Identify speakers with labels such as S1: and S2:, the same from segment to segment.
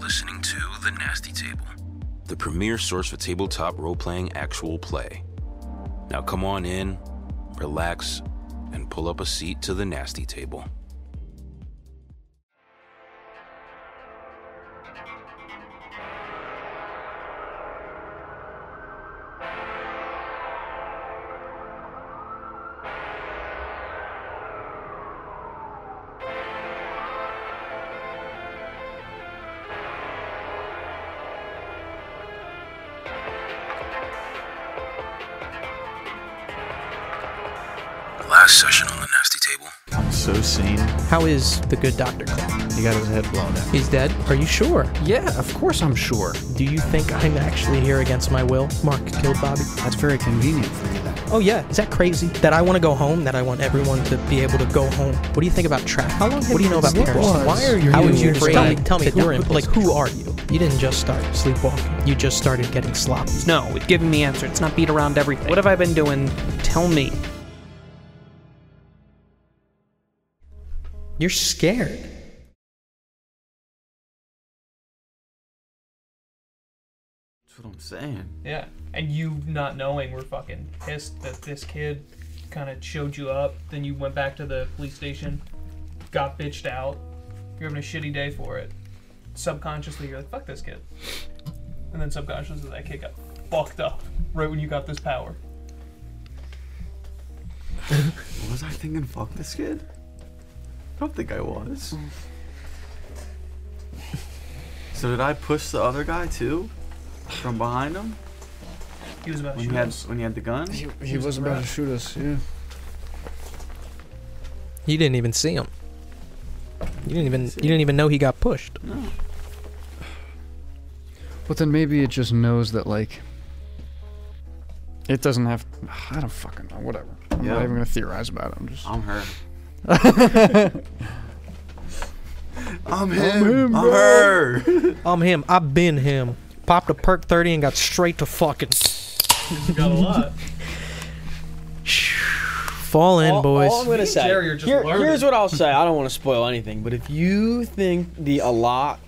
S1: listening to The Nasty Table, the premier source for tabletop role playing actual play. Now come on in, relax, and pull up a seat to the Nasty Table.
S2: Is the good Dr. Clay?
S3: He got his head blown out.
S2: He's dead? Are you sure?
S4: Yeah, of course I'm sure.
S2: Do you think I'm actually here against my will? Mark killed Bobby.
S4: That's very convenient for you then.
S2: Oh yeah, is that crazy? That I want to go home? That I want everyone to be able to go home? What do you think about traffic? How long? What do you know about
S4: been
S2: parents?
S4: sleepwalking?
S2: Why are you?
S4: How
S2: How
S4: would
S2: would
S4: you
S2: you
S4: afraid
S2: tell me? Tell me.
S4: to
S2: Who,
S4: not put
S2: like who are you? You didn't just start sleepwalking. You just started getting sloppy.
S5: No, it's giving the answer. It's not beat around everything. What have I been doing? Tell me.
S2: You're scared.
S3: That's what I'm saying.
S5: Yeah, and you not knowing we're fucking pissed that this kid kind of showed you up. Then you went back to the police station, got bitched out. You're having a shitty day for it. Subconsciously, you're like, fuck this kid. And then subconsciously, that kid got fucked up right when you got this power.
S3: What was I thinking fuck this kid? I don't think I was. Mm. so did I push the other guy too? From behind him?
S5: He was about to
S3: When
S5: shoot
S3: he had
S5: us.
S3: when he had the gun?
S4: He,
S5: He
S4: he
S5: was
S4: was about to shoot us, yeah.
S2: You didn't even see him. You didn't even. You didn't even know he got pushed.
S3: No.
S4: But then maybe it just knows that, like, it doesn't have. I don't fucking know. Whatever. I'm
S3: Yeah.
S4: not even gonna theorize about it. I'm just.
S3: I'm her. I'm
S4: him,
S3: him. I'm
S4: bro.
S3: her.
S2: I'm him. I've been him. Popped a perk 30 and got straight to fucking.
S5: You got a lot.
S2: Fall in,
S6: all,
S2: boys.
S6: all I'm gonna say.
S5: Jerry just
S6: here- here's what I'll say. I don't want to spoil anything, but if you think the a lot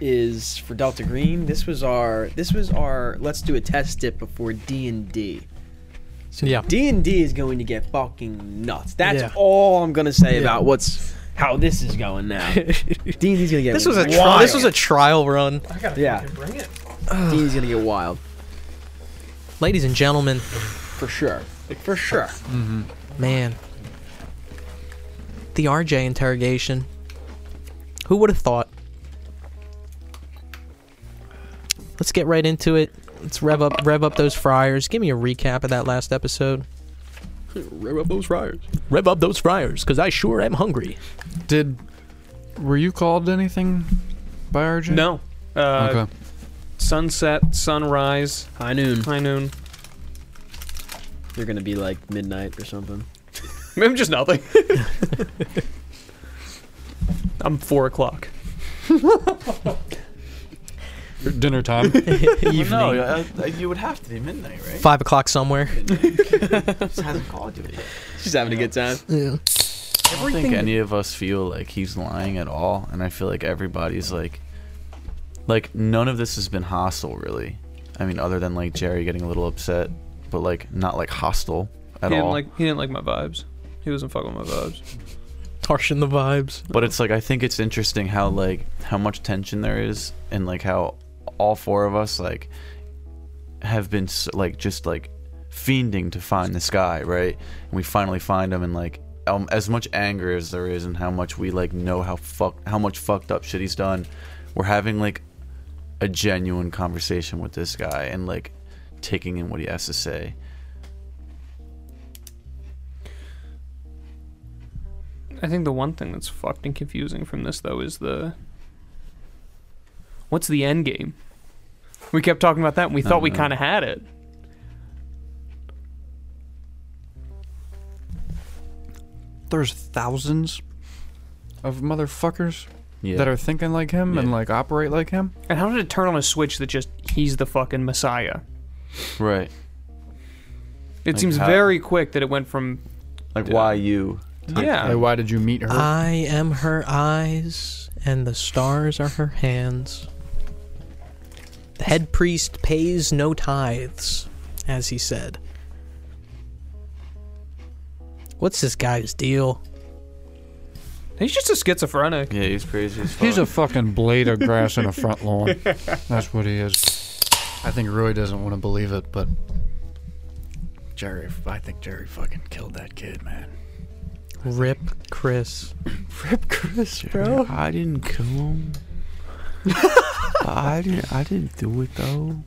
S6: is for Delta Green, this was our this was our let's do a test dip before D and D.
S2: yeah.
S6: D and D is going to get fucking nuts. That's
S2: Yeah.
S6: all I'm gonna say
S2: Yeah.
S6: about what's how this is going now. D and D's gonna get
S2: This was a
S6: wild.
S2: tri- this was a trial run,
S5: I gotta
S6: Yeah.
S5: bring it.
S6: D and D's gonna get wild
S2: ladies and gentlemen.
S6: for sure. For sure. Mm-hmm.
S2: Man, the RJ interrogation. Who would have thought? Let's get right into it. Let's rev up, rev up those fryers. Give me a recap of that last episode. rev up those fryers. Rev up those fryers, cause I sure am hungry.
S4: Did. Were you called anything by RJ?
S5: No. Uh,
S4: Okay.
S5: Sunset, sunrise,
S6: High noon.
S5: high noon.
S6: They're gonna be like midnight or something.
S5: Maybe just nothing. I'm four o'clock.
S4: Dinner time.
S2: Evening.
S3: no, uh, uh, you would have to be midnight, right?
S2: Five o'clock somewhere.
S3: Just hasn't called you yet.
S6: She's having a good time.
S2: Yeah.
S3: I don't think any of us feel like he's lying at all, and I feel like everybody's like, like none of this has been hostile, really. I mean, other than like Jerry getting a little upset, but like not like hostile at
S5: he didn't
S3: all.
S5: like he didn't like my vibes. He wasn't fucking with my vibes.
S2: Harshing the vibes.
S3: but it's like I think it's interesting how like how much tension there is, and like how all four of us like have been like just like fiending to find this guy, right? And we finally find him, and like um, as much anger as there is, and how much we like know how fuck how much fucked up shit he's done, we're having like a genuine conversation with this guy and like taking in what he has to say.
S5: I think the one thing that's fucked and confusing from this though is the what's the end game? We kept talking about that and we thought we
S3: uh-huh.
S5: kind of had it.
S4: There's thousands of motherfuckers
S3: Yeah.
S4: that are thinking like him and like operate like him.
S5: And how did it turn on a switch that just he's the fucking messiah?
S3: right.
S5: It
S3: Like
S5: seems
S3: how-
S5: very quick that it went from
S3: Like why you?
S5: yeah.
S4: Like, why did you meet her?
S2: I am her eyes, and the stars are her hands. The head priest pays no tithes, as he said. What's this guy's deal?
S5: He's just a schizophrenic.
S3: Yeah, he's crazy as fuck.
S4: He's a fucking blade of grass in a front lawn. That's what he is. I think Roy doesn't want to believe it, but Jerry, I think Jerry fucking killed that kid, man.
S2: Rip Chris.
S4: Rip Chris, bro.
S3: I didn't kill him. I didn't. I didn't do it though.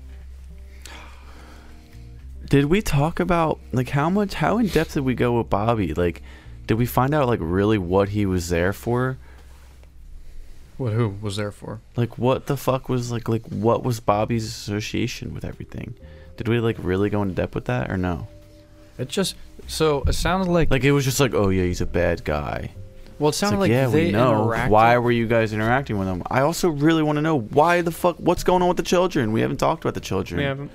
S3: Did we talk about like how much? How in depth did we go with Bobby? Like, did we find out like really what he was there for?
S4: What? Who was there for?
S3: Like, what the fuck was like? Like, what was Bobby's association with everything? Did we like really go into depth with that or no?
S4: It just so it sounded like
S3: Like, it was just like, oh yeah, he's a bad guy.
S4: Well, it
S3: It's
S4: sounded
S3: like,
S4: like,
S3: yeah,
S4: they
S3: we know.
S4: interacted.
S3: Why were you guys interacting with them? I also really want to know why the fuck. What's going on with the children? We haven't talked about the children.
S5: We haven't.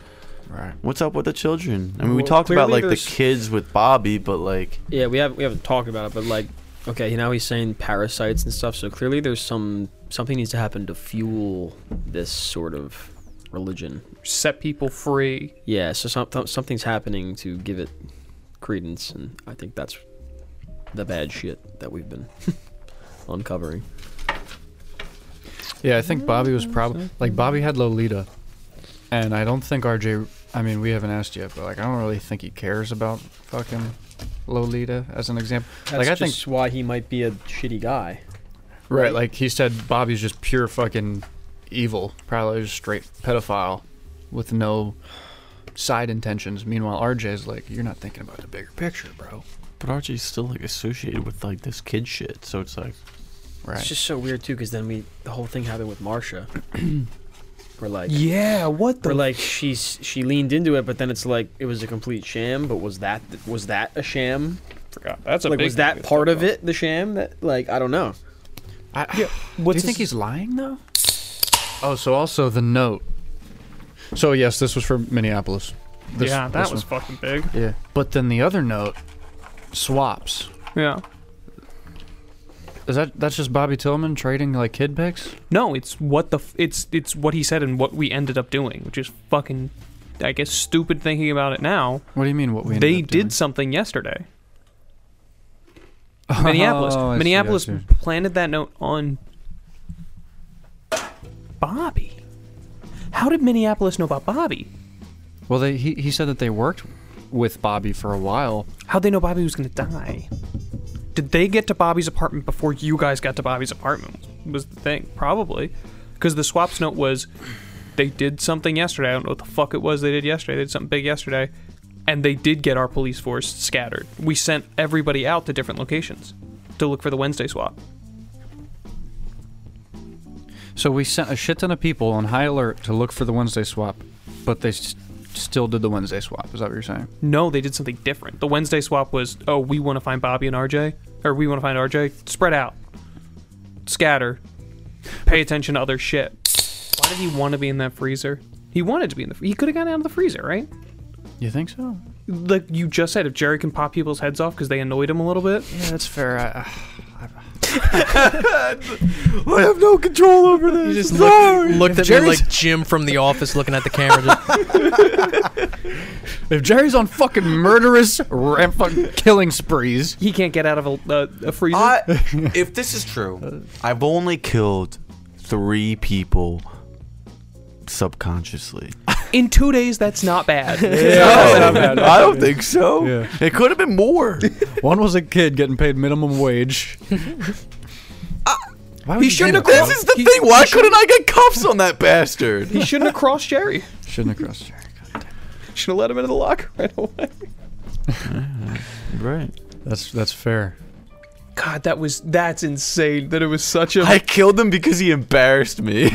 S4: Right.
S3: What's up with the children? I mean, we talked about
S6: clearly
S3: like the kids with Bobby, but like,
S6: Yeah, we have we haven't talked about it, but like, okay, now he's saying parasites and stuff. So clearly, there's some something needs to happen to fuel this sort of religion.
S5: Set people free.
S6: Yeah, so some, th- something's happening to give it credence, and I think that's the bad shit that we've been uncovering.
S4: Yeah, I think Bobby was probably like Bobby had Lolita, and I don't think RJ. I mean, we haven't asked yet, but like I don't really think he cares about fucking Lolita as an example.
S6: That's
S4: like I think
S6: just why he might be a shitty guy.
S4: right, like he said, Bobby's just pure fucking evil, probably just straight pedophile with no side intentions. Meanwhile, RJ's like, you're not thinking about the bigger picture, bro.
S3: But RJ's still like associated with like this kid shit. So it's like,
S4: Right.
S6: It's just so weird too, because then we the whole thing happened with Marsha. We're like,
S5: Yeah, what the?
S6: we're like she's she leaned into it, but then it's like it was a complete sham. But was that was that a sham?
S5: forgot. That's a
S6: like
S5: big
S6: was that part of it the sham? That like I don't know.
S4: I,
S5: Yeah,
S4: Do
S5: What's
S4: you think he's lying though? Oh, so also the note. So yes, this was for Minneapolis. This-
S5: yeah, that was
S4: one.
S5: fucking big.
S4: Yeah. But then the other note swaps.
S5: Yeah.
S4: Is that that's just Bobby Tillman trading like kid picks?
S5: No, it's what the f- it's it's what he said and what we ended up doing, which is fucking, I guess, stupid thinking about it now.
S4: What do you mean? What we ended
S5: they
S4: up doing?
S5: did something yesterday. Minneapolis.
S4: Oh, I see, I
S5: Minneapolis
S4: see.
S5: planted that note on Bobby. How did Minneapolis know about Bobby?
S4: Well, they he, he said that they worked with Bobby for a while.
S5: How'd they know Bobby was going to die? Did they get to Bobby's apartment before you guys got to Bobby's apartment? Was the thing probably because the swaps note was they did something yesterday. I don't know what the fuck it was they did yesterday. They did something big yesterday, and they did get our police force scattered. We sent everybody out to different locations to look for the Wednesday swap.
S4: So we sent a shit ton of people on high alert to look for the Wednesday swap, but they s- still did the Wednesday swap. Is that what you're saying?
S5: No, they did something different. The Wednesday swap was, oh, we want to find Bobby and RJ, or we want to find RJ. Spread out, scatter, pay attention to other shit. Why did he want to be in that freezer? He wanted to be in the. He could have gotten out of the freezer, right?
S4: You think so?
S5: Like you just said, if Jerry can pop people's heads off because they annoyed him a little bit.
S4: Yeah, that's fair. I, uh,
S3: I have no control over this.
S2: You just looked, looked at
S4: Jerry's-
S2: me like Jim from The Office looking at the camera. Just,
S4: if Jerry's on fucking murderous ram- fucking killing sprees,
S5: He can't get out of a, a, a freezer.
S3: I, if this is true, uh. I've only killed three people subconsciously.
S5: In two days, that's not bad.
S3: No, I don't think so.
S4: Yeah.
S3: It could have been more.
S4: one was a kid getting paid minimum wage. Uh, Why would
S5: He
S4: you
S5: shouldn't
S4: do
S5: have
S4: that?
S3: This is the
S5: He-
S3: thing. Why
S5: he
S3: couldn't I get cuffs on that bastard?
S5: he shouldn't have crossed Jerry.
S4: Shouldn't have crossed Jerry.
S5: Should have let him into the locker right away.
S3: Right.
S4: That's that's fair.
S5: God, that was that's insane. That it was such a
S3: I killed him because he embarrassed me.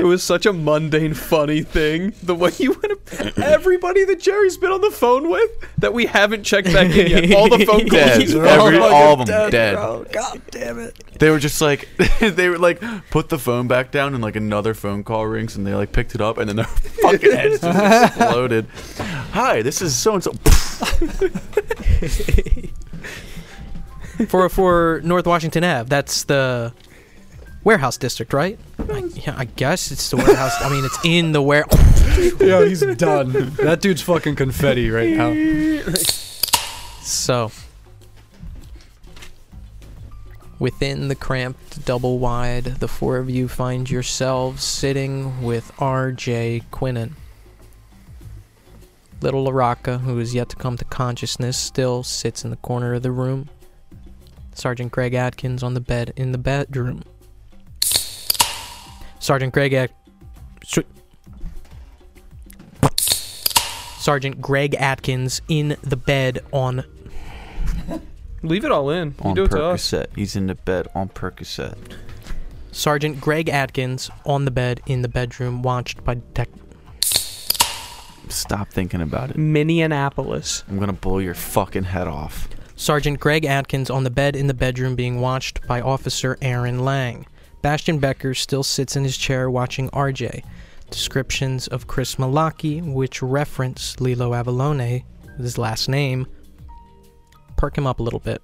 S5: It was such a mundane, funny thing. The way you went, everybody that Jerry's been on the phone with that we haven't checked back in yet. All the phone calls,
S3: dead. Every,
S5: fucking
S3: all of them dead.
S2: God damn it!
S3: They were just like, they were like, put the phone back down, and like another phone call rings, and they like picked it up, and then their fucking heads just exploded. Hi, this is so and so.
S2: For for North Washington Ave, that's the warehouse district, right? I, yeah, I guess it's the warehouse. I mean, it's in the ware.
S4: yeah, he's done. that dude's fucking confetti right now.
S2: So, within the cramped double wide, the four of you find yourselves sitting with R.J. Quinnen. Little Laraka, who is yet to come to consciousness, still sits in the corner of the room. Sergeant Greg Atkins on the bed in the bedroom. Sergeant Greg At- Sergeant Greg Atkins in the bed on
S5: Leave it all in. You
S3: On
S5: do it to us.
S3: Percocet. He's in the bed on Percocet.
S2: Sergeant Greg Atkins on the bed in the bedroom, watched by Detective.
S3: Stop thinking about it.
S5: Minneapolis.
S3: I'm gonna blow your fucking head off.
S2: Sergeant Greg Atkins on the bed in the bedroom, being watched by Officer Aaron Lang. Bastion Becker still sits in his chair watching RJ. Descriptions of Chris Malaki, which reference Lilo Avalone, his last name, perk him up a little bit.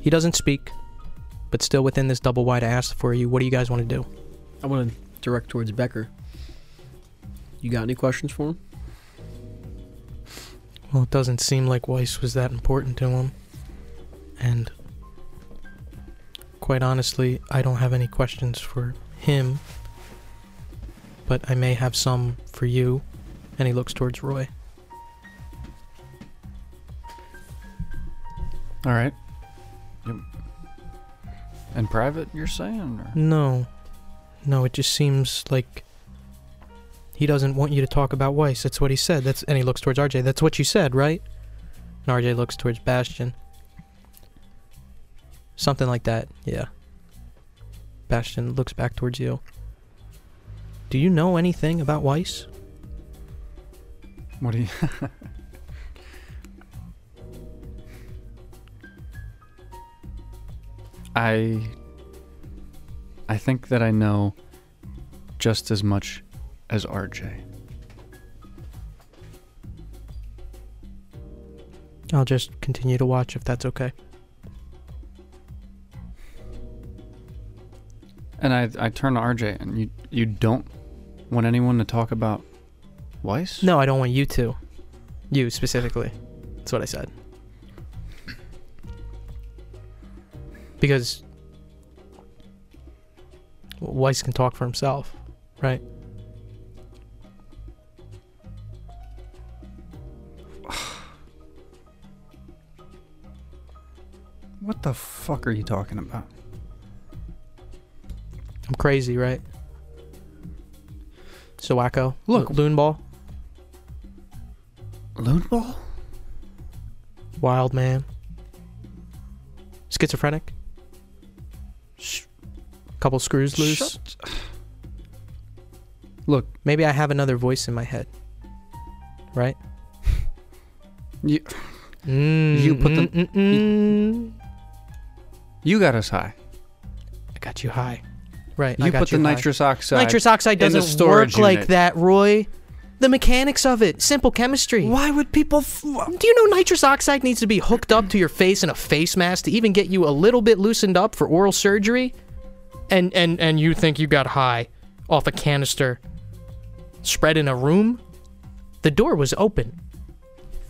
S2: He doesn't speak, but still within this double wide I ask for you, what do you guys want to do?
S6: I want to direct towards Becker. You got any questions for him?
S2: Well, it doesn't seem like Weiss was that important to him. And quite honestly, I don't have any questions for him. But I may have some for you. And he looks towards Roy.
S4: All right. In private, you're saying? Or?
S2: No. No, it just seems like he doesn't want you to talk about Weiss. That's what he said. That's and he looks towards RJ. That's what you said, right? And RJ looks towards Bastion. Something like that, yeah. Bastion looks back towards you. Do you know anything about Weiss?
S4: What do you? I. I think that I know just as much as RJ.
S2: I'll just continue to watch if that's okay.
S4: And I, I turn to RJ, and you, you don't want anyone to talk about Weiss?
S2: No, I don't want you to. You specifically. That's what I said. Because Weiss can talk for himself, right?
S4: What the fuck are you talking about?
S2: I'm crazy, right? So wacko.
S4: Look.
S2: loon ball,
S4: Loonball?
S2: wild man, schizophrenic. Couple screws loose.
S4: Shut- Look,
S2: Maybe I have another voice in my head, right?
S4: You-
S2: Mm,
S4: You put the-
S2: mm, mm, mm.
S4: you got us high.
S2: I got you high. Right.
S4: You put the nitrous oxide.
S2: Nitrous oxide
S4: in the
S2: doesn't
S4: storage
S2: work like
S4: unit.
S2: that, Roy. The mechanics of it, simple chemistry.
S4: Why would people? F-
S2: Do you know nitrous oxide needs to be hooked up to your face in a face mask to even get you a little bit loosened up for oral surgery? And and and you think you got high off a canister spread in a room? The door was open.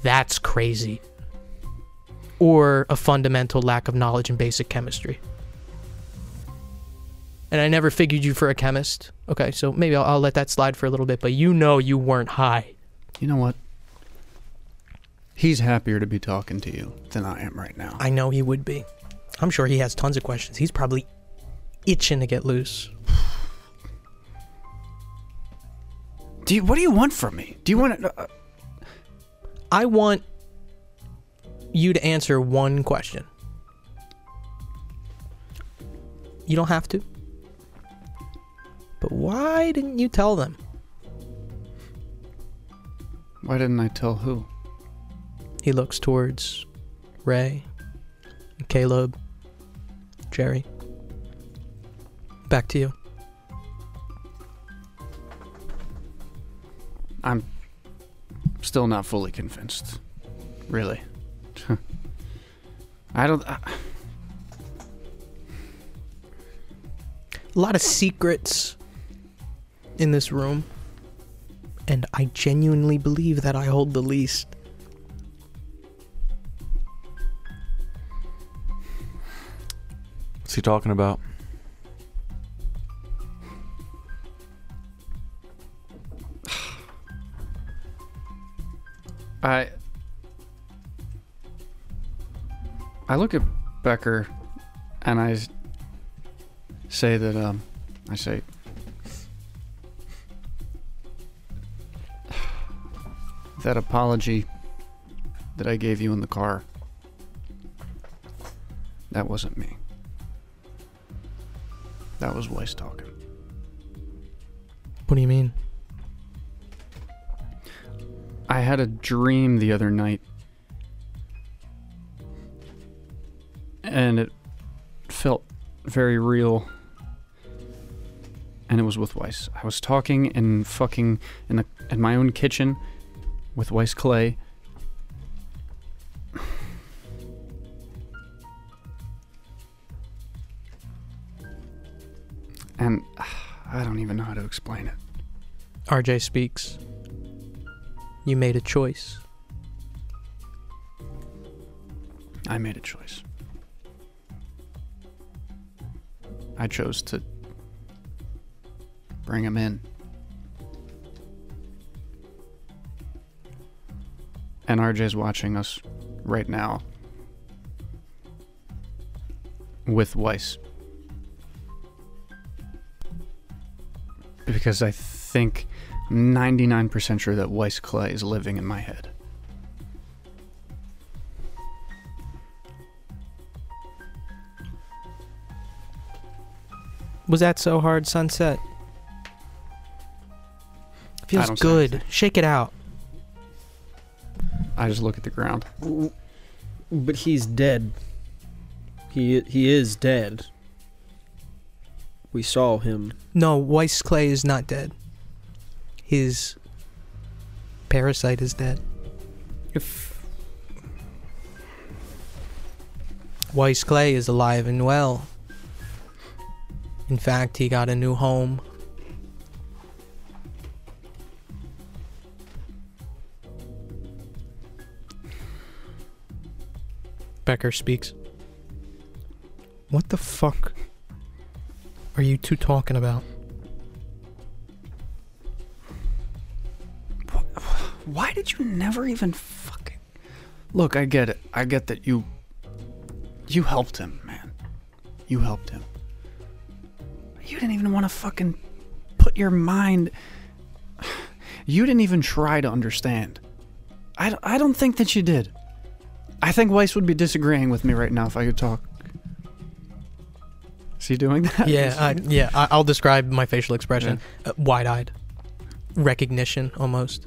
S2: That's crazy. Or a fundamental lack of knowledge in basic chemistry. And I never figured you for a chemist. Okay, so maybe I'll, I'll let that slide for a little bit, but you know you weren't high.
S4: you know what? He's happier to be talking to you than I am right now.
S2: I know he would be. I'm sure he has tons of questions. He's probably itching to get loose.
S4: Do you? What do you want from me? Do you want? Uh,
S2: I want you to answer one question. You don't have to. But why didn't you tell them?
S4: why didn't I tell who?
S2: He looks towards Ray, Caleb, Jerry. Back to you.
S4: I'm still not fully convinced. Really. I don't. I,
S2: a lot of secrets in this room, and I genuinely believe that I hold the least.
S3: What's he talking about?
S4: I I look at Becker and I say that um I say that apology that I gave you in the car that wasn't me. That was Weiss talking.
S2: What do you mean?
S4: I had a dream the other night. And it felt very real. And it was with Weiss. I was talking in fucking in the in my own kitchen with Weiss Clay. And I don't even know how to explain it.
S2: RJ speaks. You made a choice.
S4: I made a choice. I chose to bring him in. And RJ's watching us right now with Weiss. Because I think I'm 99% sure that Weiss Clay is living in my head.
S2: Was that so hard, Sunset? Feels good. Shake it out.
S4: I just look at the ground.
S6: But he's dead. He he is dead. We saw him.
S2: No, Weiss Clay is not dead. His parasite is dead.
S4: If
S2: Weiss Clay is alive and well. In fact, he got a new home. Becker speaks. What the fuck are you two talking about?
S4: Why did you never even fucking Look, I get it. I get that you you helped him, man. You helped him. You didn't even want to fucking put your mind You didn't even try to understand. I, I don't think that you did. I think Weiss would be disagreeing with me right now if I could talk. Is he doing that?
S2: Yeah, I, yeah. I, I'll describe my facial expression: uh, wide-eyed, recognition almost.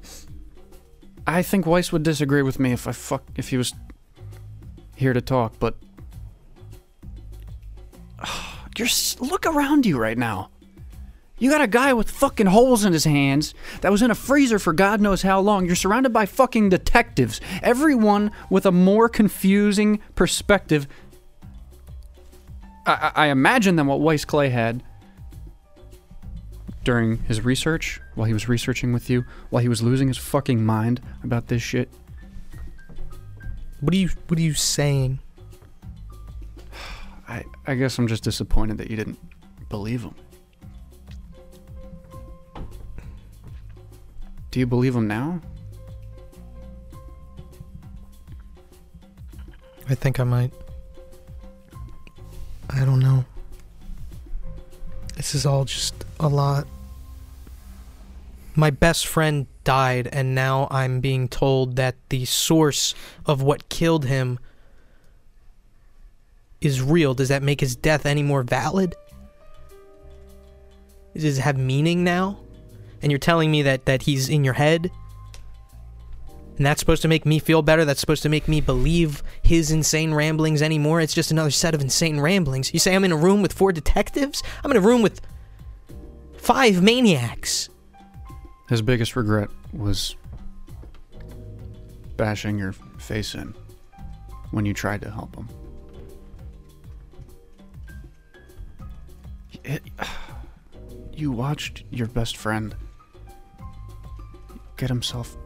S4: I think Weiss would disagree with me if I fuck if he was here to talk, but just look around you right now. You got a guy with fucking holes in his hands that was in a freezer for God knows how long. You're surrounded by fucking detectives, everyone with a more confusing perspective. I, I imagine than what Weiss Clay had during his research, while he was researching with you, while he was losing his fucking mind about this shit.
S2: What are you What are you saying?
S4: I, I guess I'm just disappointed that you didn't believe him. Do you believe him now?
S2: I think I might. I don't know. This is all just a lot. My best friend died, and now I'm being told that the source of what killed him is real. Does that make his death any more valid? Does it have meaning now? And you're telling me that, that he's in your head? And that's supposed to make me feel better. That's supposed to make me believe his insane ramblings anymore. It's just another set of insane ramblings. You say I'm in a room with four detectives? I'm in a room with five maniacs.
S4: His biggest regret was bashing your face in when you tried to help him. It- you watched your best friend get himself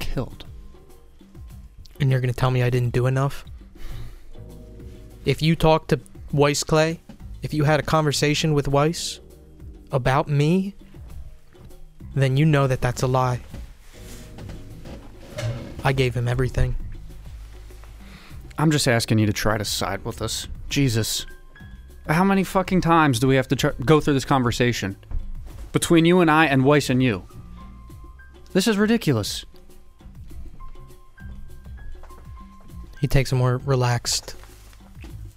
S4: killed.
S2: And you're gonna tell me I didn't do enough? If you talked to Weiss Clay, if you had a conversation with Weiss about me, then you know that that's a lie. I gave him everything.
S4: I'm just asking you to try to side with us. Jesus. How many fucking times do we have to tr- go through this conversation? Between you and I and Weiss and you. This is ridiculous.
S2: He takes a more relaxed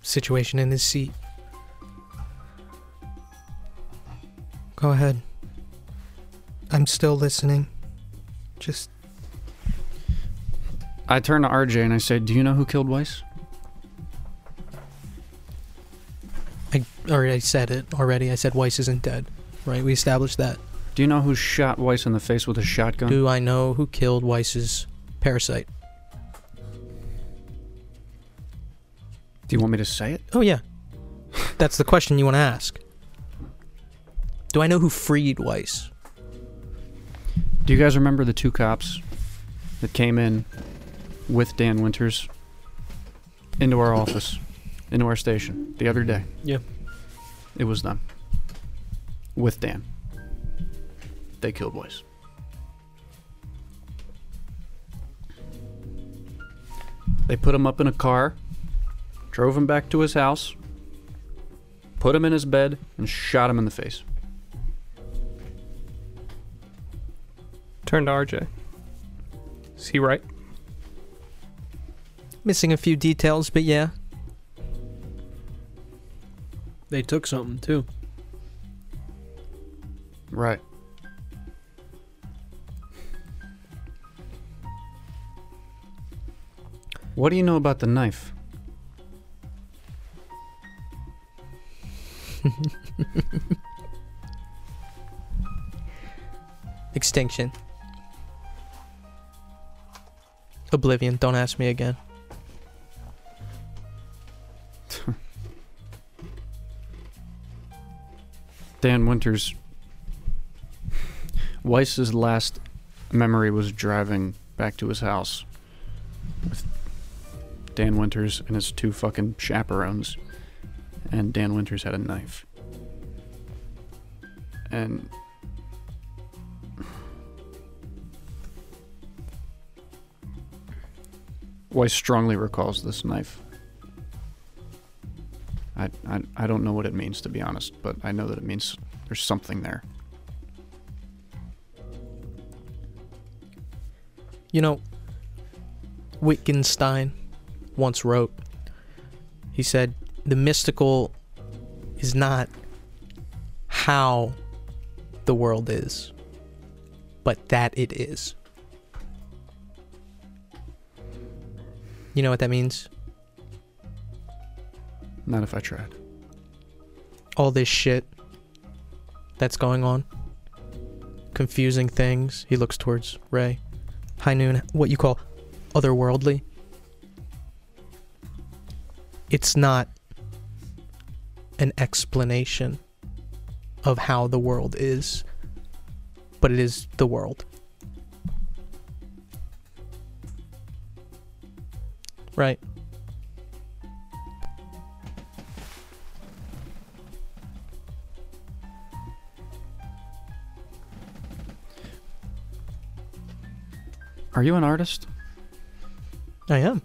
S2: situation in his seat. Go ahead. I'm still listening. Just
S4: I turn to RJ and I say, Do you know who killed Weiss?
S2: I already said it already. I said Weiss isn't dead. Right? We established that.
S4: Do you know who shot Weiss in the face with a shotgun?
S2: Do I know who killed Weiss's parasite?
S4: Do you want me to say it?
S2: Oh yeah. That's the question you want to ask. Do I know who freed Weiss?
S4: Do you guys remember the two cops that came in with Dan Winters into our office, into our station the other day?
S2: Yeah.
S4: It was them. With Dan. They killed boys. They put him up in a car, drove him back to his house, put him in his bed, and shot him in the face.
S5: Turn to RJ. Is he right?
S2: Missing a few details, but yeah.
S6: They took something too.
S4: Right. What do you know about the knife?
S2: Extinction. Oblivion. Don't ask me again.
S4: Dan Winters. Weiss's last memory was driving back to his house with Dan Winters and his two fucking chaperones. And Dan Winters had a knife. And Weiss strongly recalls this knife. I, I, I don't know what it means to be honest, but I know that it means there's something there.
S2: You know, Wittgenstein once wrote, he said, the mystical is not how the world is, but that it is. You know what that means?
S4: Not if I tried.
S2: All this shit that's going on, confusing things. He looks towards Ray. High noon, what you call otherworldly. It's not an explanation of how the world is, but it is the world. Right.
S4: Are you an artist?
S2: I am.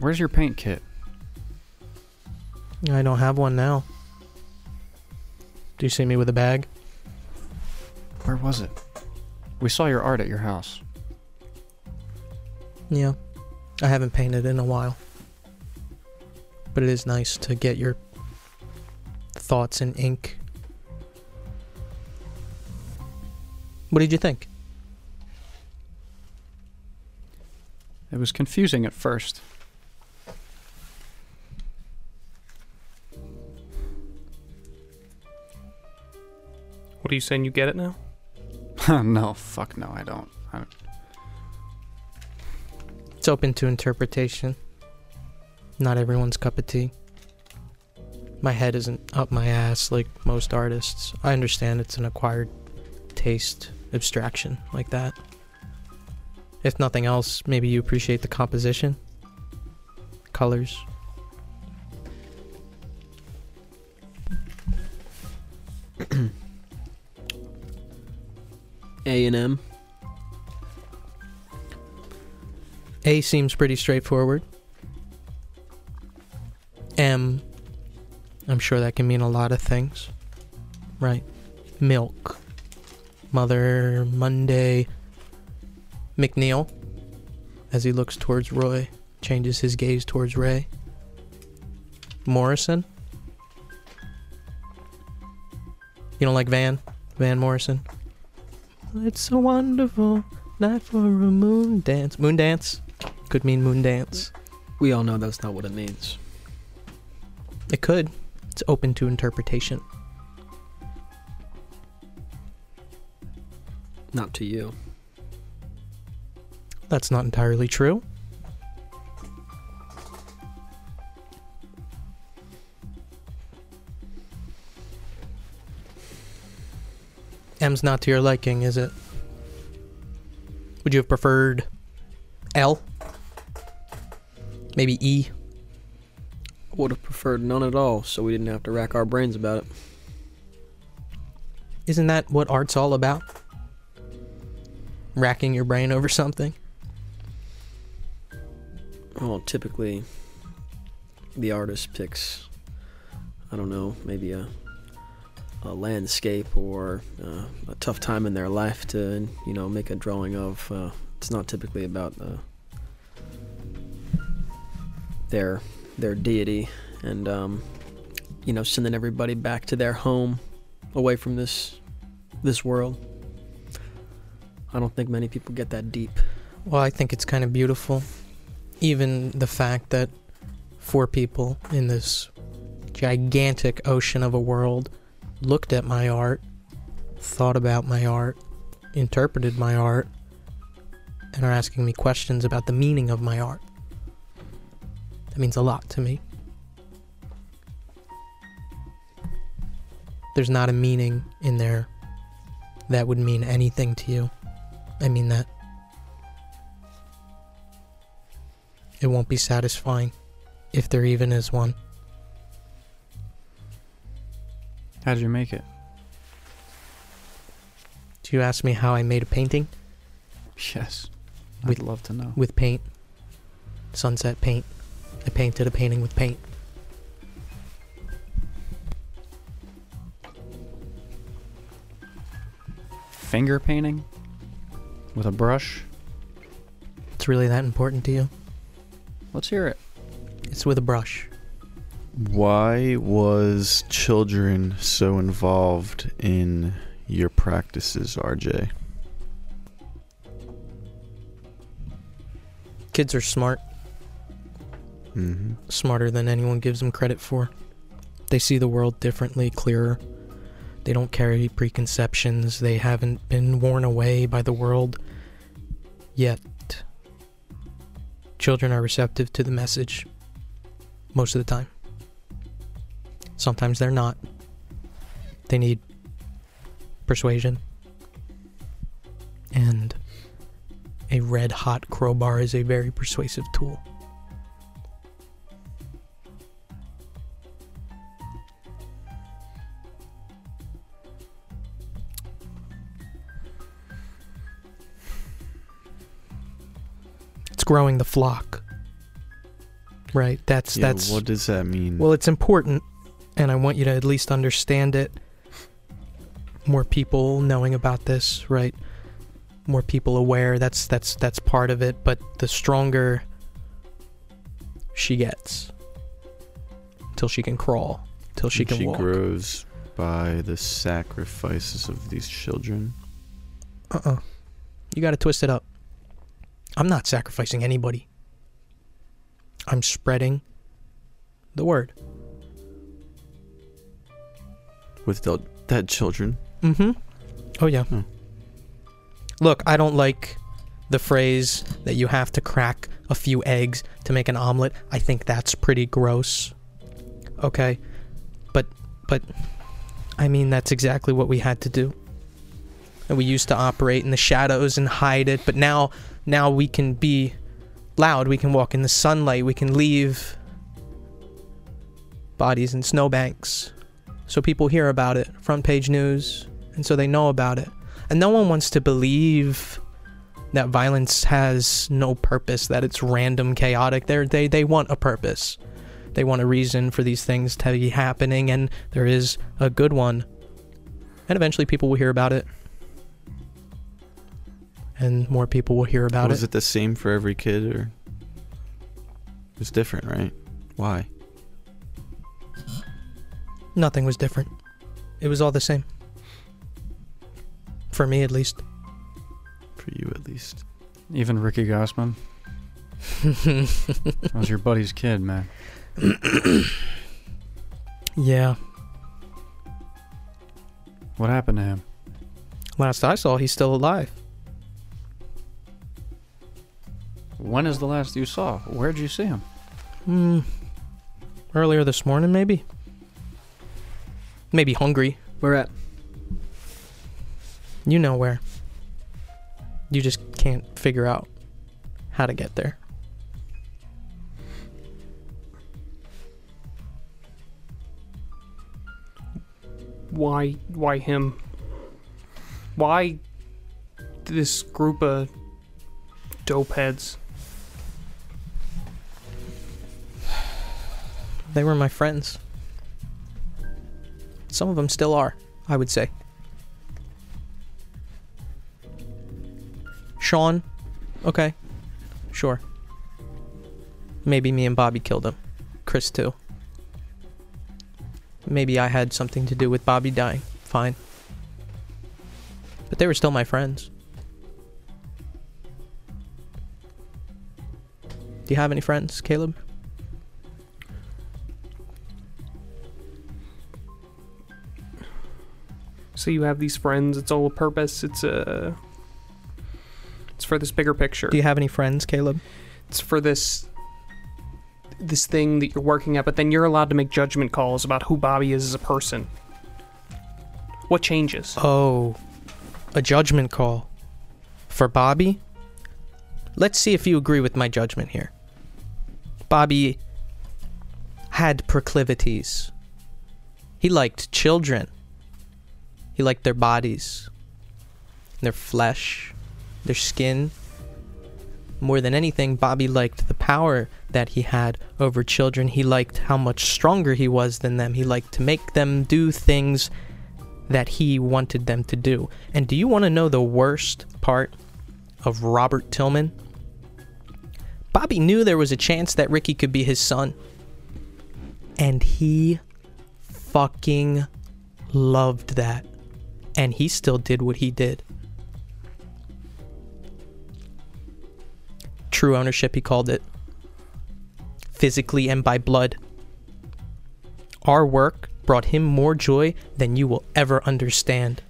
S4: Where's your paint kit?
S2: I don't have one now. Do you see me with a bag?
S4: Where was it? We saw your art at your house.
S2: Yeah. I haven't painted in a while. But it is nice to get your thoughts in ink. What did you think?
S4: It was confusing at first.
S5: What are you saying? You get it now?
S4: no, fuck no, I don't. I don't.
S2: It's open to interpretation. Not everyone's cup of tea. My head isn't up my ass like most artists. I understand it's an acquired taste, abstraction like that. If nothing else, maybe you appreciate the composition, colors.
S6: A and M.
S2: A seems pretty straightforward. M, I'm sure that can mean a lot of things. Right. Milk. Mother Monday. McNeil, as he looks towards Roy, changes his gaze towards Ray. Morrison. You don't like Van? Van Morrison? It's a wonderful night for a moon dance. Moon dance? Could mean moon dance.
S6: We all know that's not what it means.
S2: It could. It's open to interpretation.
S6: Not to you.
S2: That's not entirely true. M's not to your liking, is it? Would you have preferred L? Maybe E?
S6: Would have preferred none at all, so we didn't have to rack our brains about it.
S2: Isn't that what art's all about? Racking your brain over something?
S6: Well, typically, the artist picks, I don't know, maybe a a landscape or uh, a tough time in their life to, you know, make a drawing of. Uh, it's not typically about uh, their their deity and, um, you know, sending everybody back to their home, away from this this world. I don't think many people get that deep.
S2: Well, I think it's kind of beautiful. Even the fact that four people in this gigantic ocean of a world looked at my art, thought about my art, interpreted my art, and are asking me questions about the meaning of my art. That means a lot to me. There's not a meaning in there that would mean anything to you. I mean that. It won't be satisfying, if there even is one.
S4: How did you make it?
S2: Do you ask me how I made a painting?
S4: Yes.
S2: With-
S4: I'd love to know.
S2: With paint. Sunset paint. I painted a painting with paint.
S4: Finger painting? With a brush?
S2: It's really that important to you?
S4: Let's hear it.
S2: It's with a brush.
S3: Why was children so involved in your practices, RJ?
S2: Kids are smart,
S3: hmm
S2: smarter than anyone gives them credit for. They see the world differently, clearer. They don't carry preconceptions. They haven't been worn away by the world yet. Children are receptive to the message most of the time. Sometimes they're not. They need persuasion. And a red hot crowbar is a very persuasive tool. It's growing the flock. Right? That's
S3: Yeah,
S2: that's
S3: what does that mean?
S2: well, it's important, and I want you to at least understand it. More people knowing about this, right? More people aware. That's that's that's part of it. But the stronger she gets, till she can crawl, till she
S3: And
S2: can
S3: she
S2: walk.
S3: grows by the sacrifices of these children.
S2: Uh-uh. You got to twist it up. I'm not sacrificing anybody. I'm spreading the word.
S3: With dead children.
S2: Mm-hmm. Oh yeah.
S3: Hmm.
S2: Look, I don't like the phrase that you have to crack a few eggs to make an omelet. I think that's pretty gross. Okay. But, but, I mean, that's exactly what we had to do. And we used to operate in the shadows and hide it, but now, now we can be loud. We can walk in the sunlight. We can leave bodies in snowbanks so people hear about it, front page news, and so they know about it. And no one wants to believe that violence has no purpose, that it's random, chaotic. They're, they they want a purpose. They want a reason for these things to be happening, and there is a good one. And eventually, people will hear about it, and more people will hear about it.
S3: Was
S2: it.
S3: it the same for every kid, or it's different, right? Why?
S2: Nothing was different. It was all the same. For me, at least.
S3: For you, at least.
S4: Even Ricky Gossman. That was your buddy's kid, man.
S2: yeah.
S4: What happened to him?
S2: Last I saw, he's still alive.
S4: When is the last you saw? Where'd you see him?
S2: Hmm. Earlier this morning, maybe. Maybe hungry.
S6: Where at?
S2: You know where. You just can't figure out how to get there.
S5: Why? Why him? Why this group of dope heads?
S2: They were my friends. Some of them still are, I would say. Sean, okay, sure. Maybe me and Bobby killed him. Chris, too. Maybe I had something to do with Bobby dying. Fine. But they were still my friends. Do you have any friends, Caleb?
S5: So you have these friends. It's all a purpose. It's a. It's for this bigger picture.
S2: Do you have any friends, Caleb?
S5: it's for this this thing that you're working at, but then you're allowed to make judgment calls about who Bobby is as a person. What changes?
S2: Oh, a judgment call. For Bobby? Let's see if you agree with my judgment here. Bobby had proclivities. He liked children. He liked their bodies, their flesh, their skin. More than anything, Bobby liked the power that he had over children. He liked how much stronger he was than them. He liked to make them do things that he wanted them to do. And do you want to know the worst part of Robert Tillman? Bobby knew there was a chance that Ricky could be his son. And he fucking loved that. And he still did what he did. True ownership, he called it. Physically and by blood. Our work brought him more joy than you will ever understand.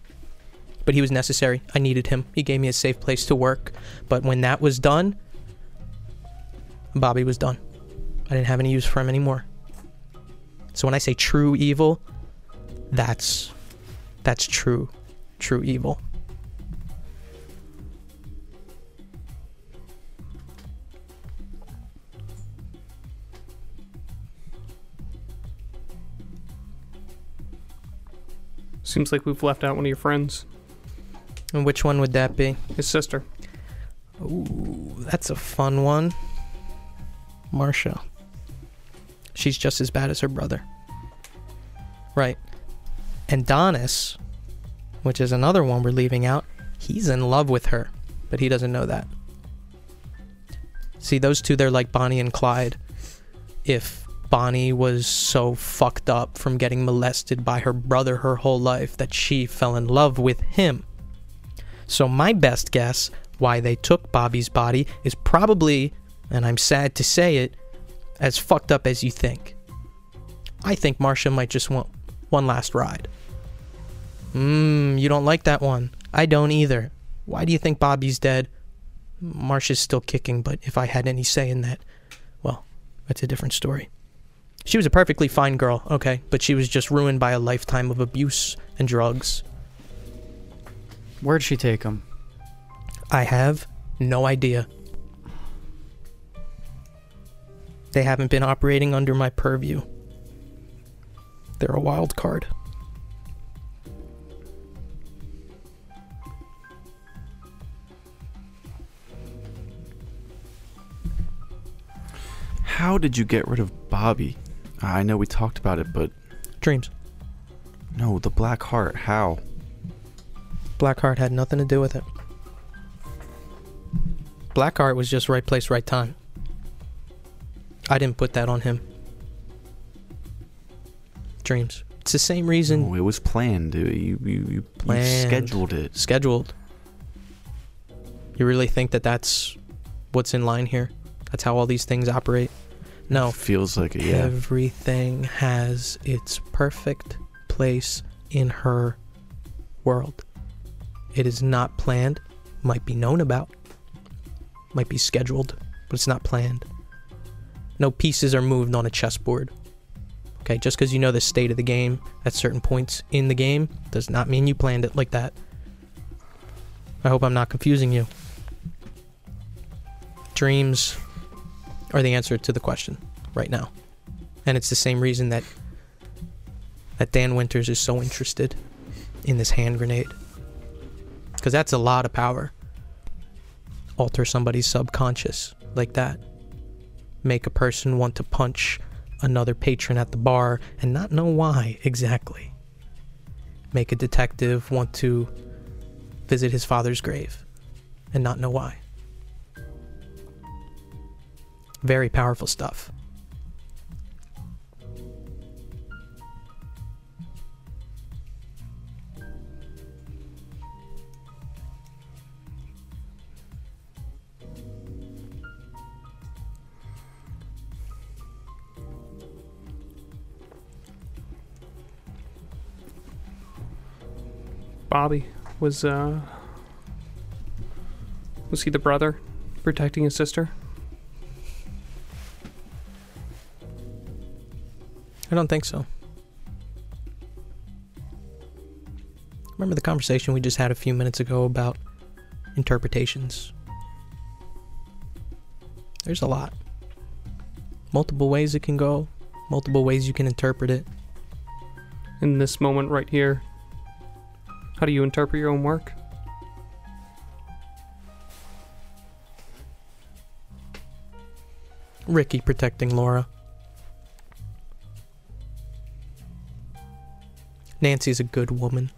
S2: But he was necessary. I needed him. He gave me a safe place to work. But when that was done, Bobby was done. I didn't have any use for him anymore. So when I say true evil, that's that's true true evil.
S5: Seems like we've left out one of your friends,
S2: And which one would that be?
S5: his sister.
S2: Ooh, that's a fun one. Marsha. She's just as bad as her brother. Right. And Donis, which is another one we're leaving out, he's in love with her, but he doesn't know that. See, those two, they're like Bonnie and Clyde. If Bonnie was so fucked up from getting molested by her brother her whole life that she fell in love with him. So, my best guess why they took Bobby's body is probably, and I'm sad to say it, as fucked up as you think. I think Marcia might just want one last ride. Mmm, you don't like that one. I don't either. Why do you think Bobby's dead? Marsh is still kicking, but if I had any say in that, well, that's a different story. She was a perfectly fine girl, okay, but she was just ruined by a lifetime of abuse and drugs.
S4: Where'd she take him?
S2: I have no idea. They haven't been operating under my purview. They're a wild card.
S3: How did you get rid of Bobby? Uh, I know we talked about it, but
S2: Dreams.
S3: no, the Black Heart. How?
S2: Blackheart had nothing to do with it. Blackheart was just right place, right time. I didn't put that on him. Dreams. It's the same reason
S3: No, it was planned. dude. You you you, you
S2: Planned.
S3: scheduled it.
S2: scheduled. You really think that that's what's in line here? That's how all these things operate? No.
S3: Feels like it. Yeah.
S2: Everything has its perfect place in her world. It is not planned, might be known about, might be scheduled, but it's not planned. No pieces are moved on a chessboard. Okay, just because you know the state of the game at certain points in the game does not mean you planned it like that. I hope I'm not confusing you. Dreams are the answer to the question right now. And it's the same reason that that Dan Winters is so interested in this hand grenade. Cuz that's a lot of power. Alter somebody's subconscious like that. Make a person want to punch another patron at the bar and not know why exactly. Make a detective want to visit his father's grave and not know why. Very powerful stuff.
S5: Bobby was uh was he the brother protecting his sister?
S2: I don't think so. Remember the conversation we just had a few minutes ago about interpretations? There's a lot. Multiple ways it can go, multiple ways you can interpret it.
S5: In this moment right here, how do you interpret your own work?
S2: Ricky protecting Laura. Nancy's a good woman.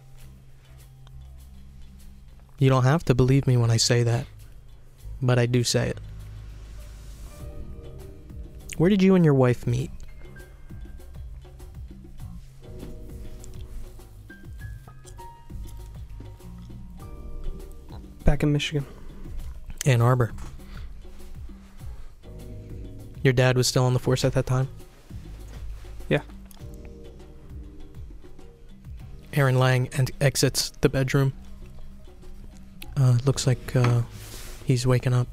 S2: You don't have to believe me when I say that, but I do say it. Where did you and your wife meet?
S5: Back in Michigan.
S2: Ann Arbor. Your dad was still on the force at that time? Aaron Lang and exits the bedroom. Uh, looks like uh, he's waking up.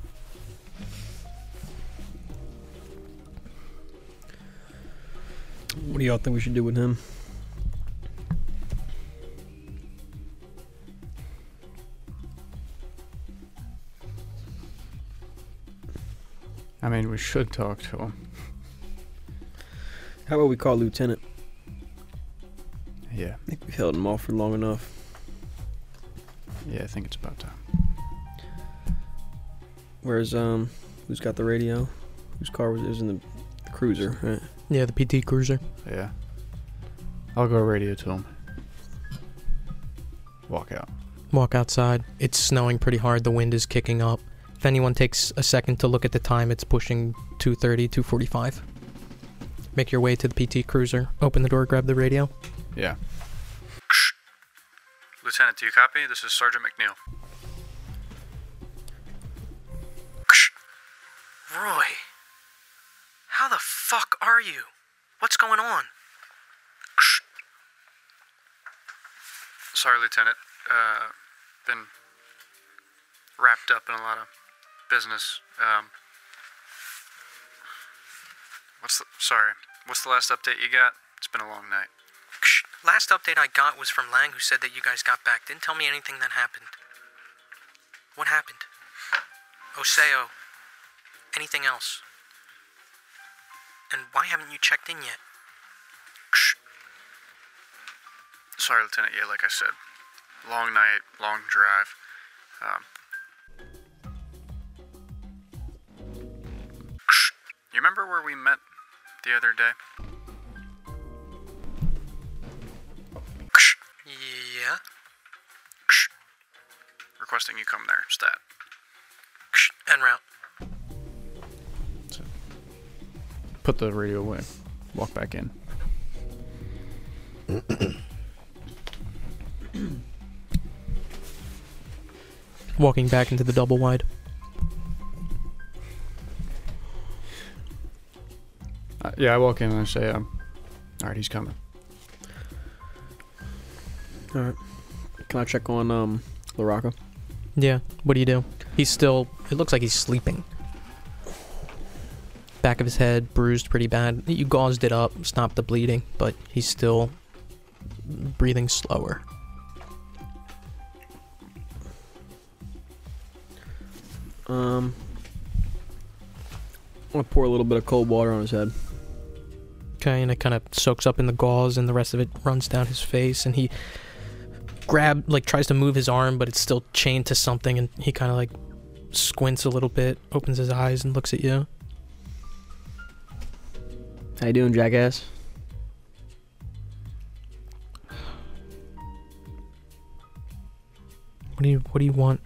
S6: What do y'all think we should do with him?
S4: I mean, we should talk to him.
S6: How about we call Lieutenant?
S4: Yeah,
S6: I think we've held him off for long enough.
S4: yeah, I think it's about time.
S6: Where's um, who's got the radio? Whose car was it was in the, the cruiser? Right.
S2: Yeah, the PT Cruiser.
S4: Yeah. I'll go radio to him. Walk out.
S2: Walk outside. It's snowing pretty hard. The wind is kicking up. If anyone takes a second to look at the time, it's pushing 2:30, 2:45. Make your way to the PT Cruiser. Open the door, grab the radio.
S4: Yeah. Lieutenant, do you copy? This is Sergeant McNeil.
S2: Roy, how the fuck are you? What's going on?
S4: Sorry, Lieutenant. Uh, been wrapped up in a lot of business. Um, what's the, sorry. What's the last update you got? It's been a long night.
S7: Last update I got was from Lang, who said that you guys got back. Didn't tell me anything that happened. What happened? Oseo. Anything else? And why haven't you checked in yet?
S4: Sorry, Lieutenant. Yeah, like I said, long night, long drive. Um, you remember where we met the other day? Requesting you come there, stat.
S7: Ksh, En route.
S4: Put the radio away. Walk back in.
S2: Walking back into the double wide.
S4: Uh, yeah, I walk in and I say, um, all right, he's coming.
S6: All right. Can I check on um LaRocca?
S2: Yeah. What do you do? He's still. It looks like he's sleeping. Back of his head bruised pretty bad. You gauzed it up, stopped the bleeding, but he's still breathing slower.
S6: Um, I'm gonna pour a little bit of cold water on his head.
S2: Okay, and it kind of soaks up in the gauze, and the rest of it runs down his face, and he grab like tries to move his arm, but it's still chained to something, and he kind of like squints a little bit, opens his eyes, and looks at you.
S6: How you doing, jackass?
S2: What do you What do you want?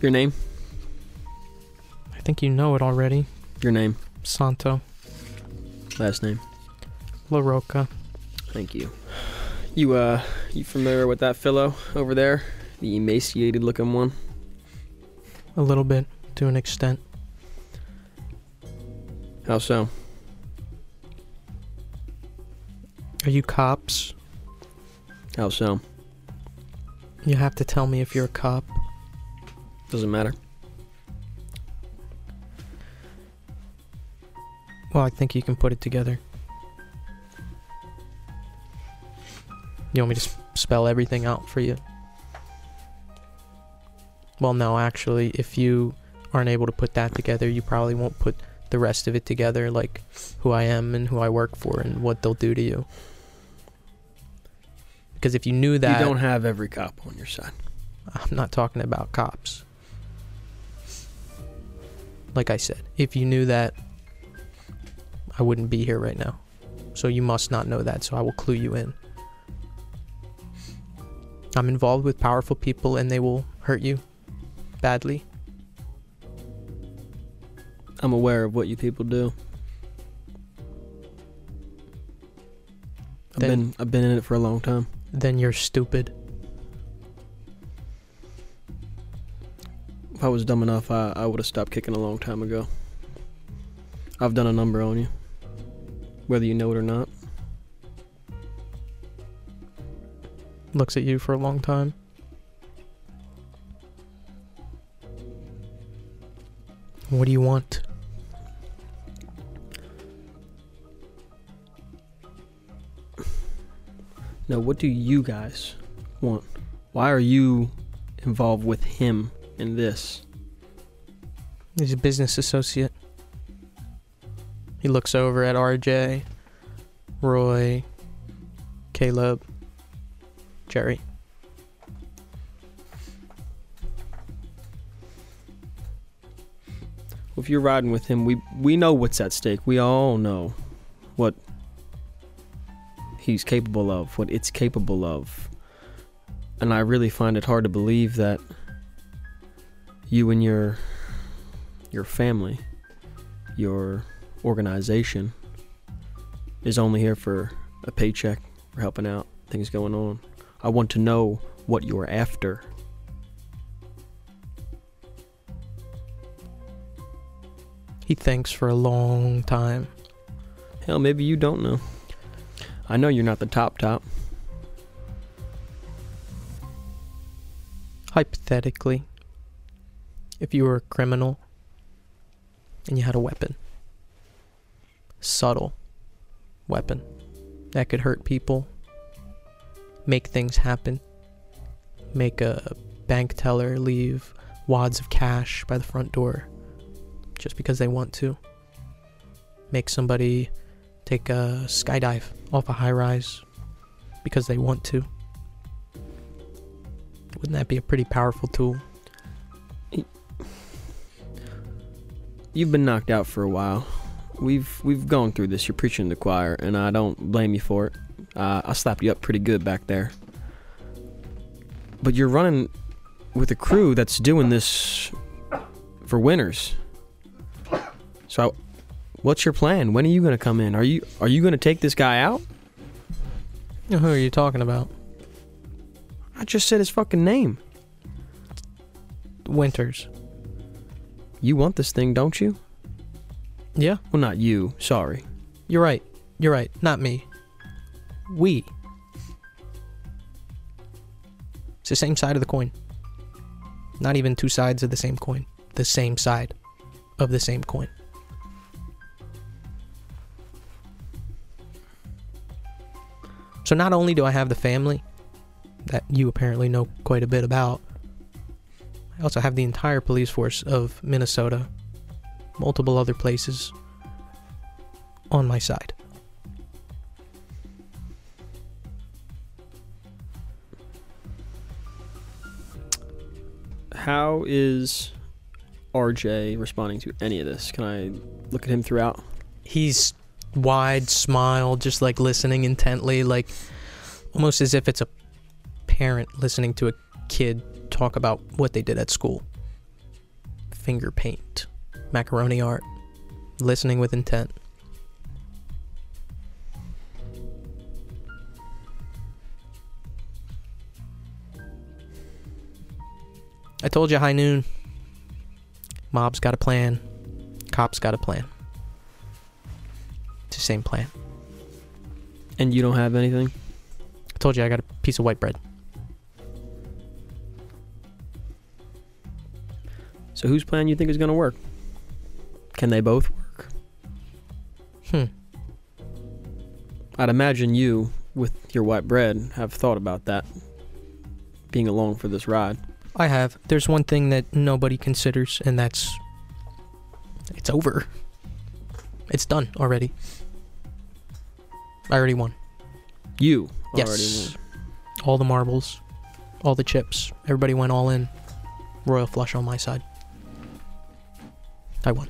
S6: Your name?
S2: I think you know it already.
S6: Your name?
S2: Santo
S6: Last name?
S2: LaRocca.
S6: Thank you. You uh, you familiar with that fellow over there? The emaciated-looking one?
S2: A little bit, to an extent.
S6: How so?
S2: Are you cops?
S6: How so?
S2: You have to tell me if you're a cop.
S6: Doesn't matter.
S2: Well, I think you can put it together. You want me to spell everything out for you? Well, no, actually, if you aren't able to put that together, you probably won't put the rest of it together, like who I am and who I work for and what they'll do to you. Because if you knew that,
S6: you don't have every cop on your side.
S2: I'm not talking about cops. Like I said, if you knew that, I wouldn't be here right now. So you must not know that, so I will clue you in. I'm involved with powerful people and they will hurt you badly.
S6: I'm aware of what you people do. I've
S2: Then-
S6: been I've been in it for a long time.
S2: Then you're stupid.
S6: If I was dumb enough, I, I would have stopped kicking a long time ago. I've done a number on you, whether you know it or not.
S2: Looks at you for a long time. What do you want?
S6: Now, what do you guys want? Why are you involved with him in this?
S2: He's a business associate. He looks over at RJ, Roy, Caleb, Jerry.
S6: If you're riding with him, we we know what's at stake. We all know what he's capable of, what it's capable of. And I really find it hard to believe that you and your your family, your organization is only here for a paycheck, for helping out, things going on. I want to know what you're after.
S2: He thinks for a long time.
S6: Hell, maybe you don't know. I know you're not the top top.
S2: Hypothetically, if you were a criminal and you had a weapon. Subtle weapon that could hurt people, make things happen, make a bank teller leave wads of cash by the front door just because they want to, make somebody take a skydive off a high rise because they want to. Wouldn't that be a pretty powerful tool?
S6: You've been knocked out for a while. We've we've gone through this. You're preaching to the choir, and I don't blame you for it. Uh, I slapped you up pretty good back there. But you're running with a crew that's doing this for Winters. So, I, what's your plan? When are you going to come in? Are you are you going to take this guy out?
S2: Who are you talking about?
S6: I just said his fucking name.
S2: Winters.
S6: You want this thing, don't you?
S2: Yeah,
S6: Well, not you. Sorry.
S2: you're right. You're right. Not me. We. It's the same side of the coin. Not even two sides of the same coin. The same side of the same coin. So not only do I have the family that you apparently know quite a bit about, I also have the entire police force of Minnesota, multiple other places on my side.
S6: How is RJ responding to any of this? Can I look at him throughout?
S2: He's wide smile, just like listening intently, like almost as if it's a parent listening to a kid talk about what they did at school. Finger paint, macaroni art, listening with intent. I told you high noon. Mob's got a plan. Cops got a plan. It's the same plan.
S6: And you don't have anything?
S2: I told you I got a piece of white bread.
S6: So whose plan you think is going to work? Can they both work?
S2: Hmm.
S6: I'd imagine you, with your white bread, have thought about that. Being along for this ride.
S2: I have. There's one thing that nobody considers, and that's it's over. It's done already. I already won.
S6: You
S2: Yes.
S6: already won.
S2: All the marbles, all the chips. Everybody went all in. Royal flush on my side. I won.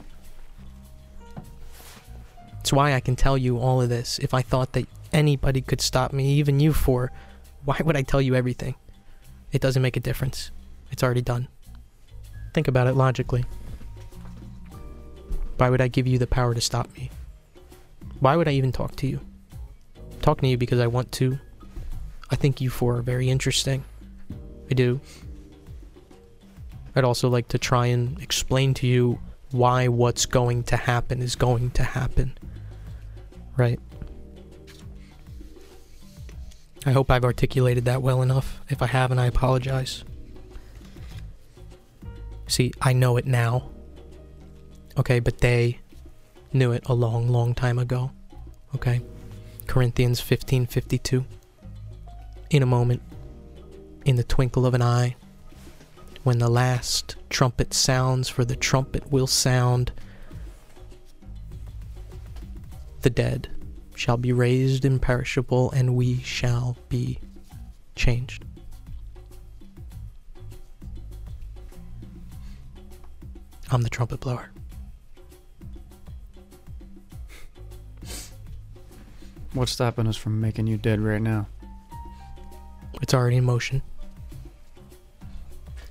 S2: It's why I can tell you all of this. If I thought that anybody could stop me, even you four, why would I tell you everything? It doesn't make a difference. It's already done. Think about it logically. Why would I give you the power to stop me? Why would I even talk to you? I'm talking to you because I want to. I think you four are very interesting. I do. I'd also like to try and explain to you why what's going to happen is going to happen. Right? I hope I've articulated that well enough. If I haven't, I apologize. See, I know it now. Okay, but they knew it a long, long time ago. Okay? Corinthians 15:52. In a moment, in the twinkle of an eye, when the last trumpet sounds, for the trumpet will sound, the dead shall be raised imperishable, and we shall be changed. I'm the trumpet blower.
S4: What's stopping us from making you dead right now?
S2: It's already in motion.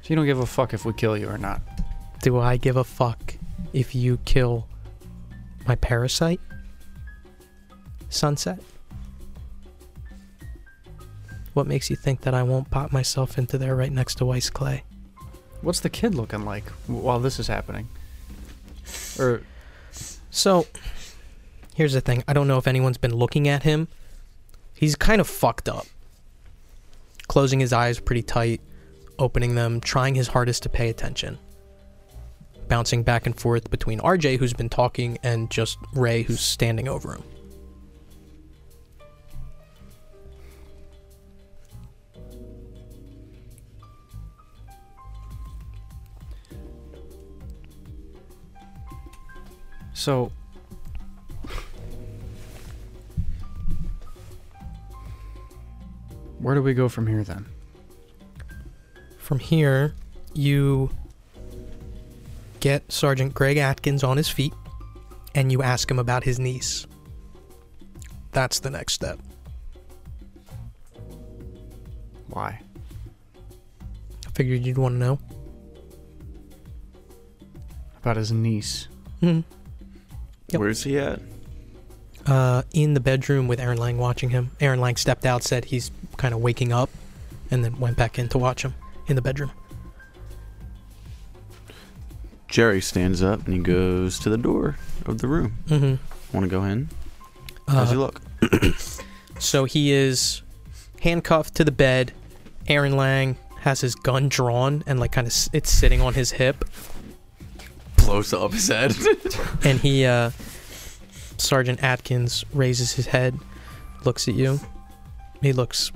S4: So you don't give a fuck if we kill you or not.
S2: Do I give a fuck if you kill my parasite? Sunset? What makes you think that I won't pop myself into there right next to Weiss Clay?
S4: What's the kid looking like while this is happening? Or
S2: So, here's the thing. I don't know if anyone's been looking at him. He's kind of fucked up. Closing his eyes pretty tight, opening them, trying his hardest to pay attention. bouncing back and forth between RJ, who's been talking, and just Ray, who's standing over him.
S4: So. Where do we go from here then?
S2: From here, you get Sergeant Greg Atkins on his feet and you ask him about his niece. That's the next step.
S4: Why?
S2: I figured you'd want to know.
S4: About his niece.
S2: Hmm. Yep.
S3: Where's he at?
S2: Uh, in the bedroom with Aaron Lang watching him. Aaron Lang stepped out, said he's kind of waking up, and then went back in to watch him in the bedroom.
S3: Jerry stands up and he goes to the door of the room.
S2: Mm-hmm.
S3: Want to go in? How's he
S2: Uh,
S3: look?
S2: so he is handcuffed to the bed. Aaron Lang has his gun drawn and like kind of s- it's sitting on his hip,
S3: Blows up his head.
S2: and he uh, Sergeant Atkins raises his head, looks at you. He looks.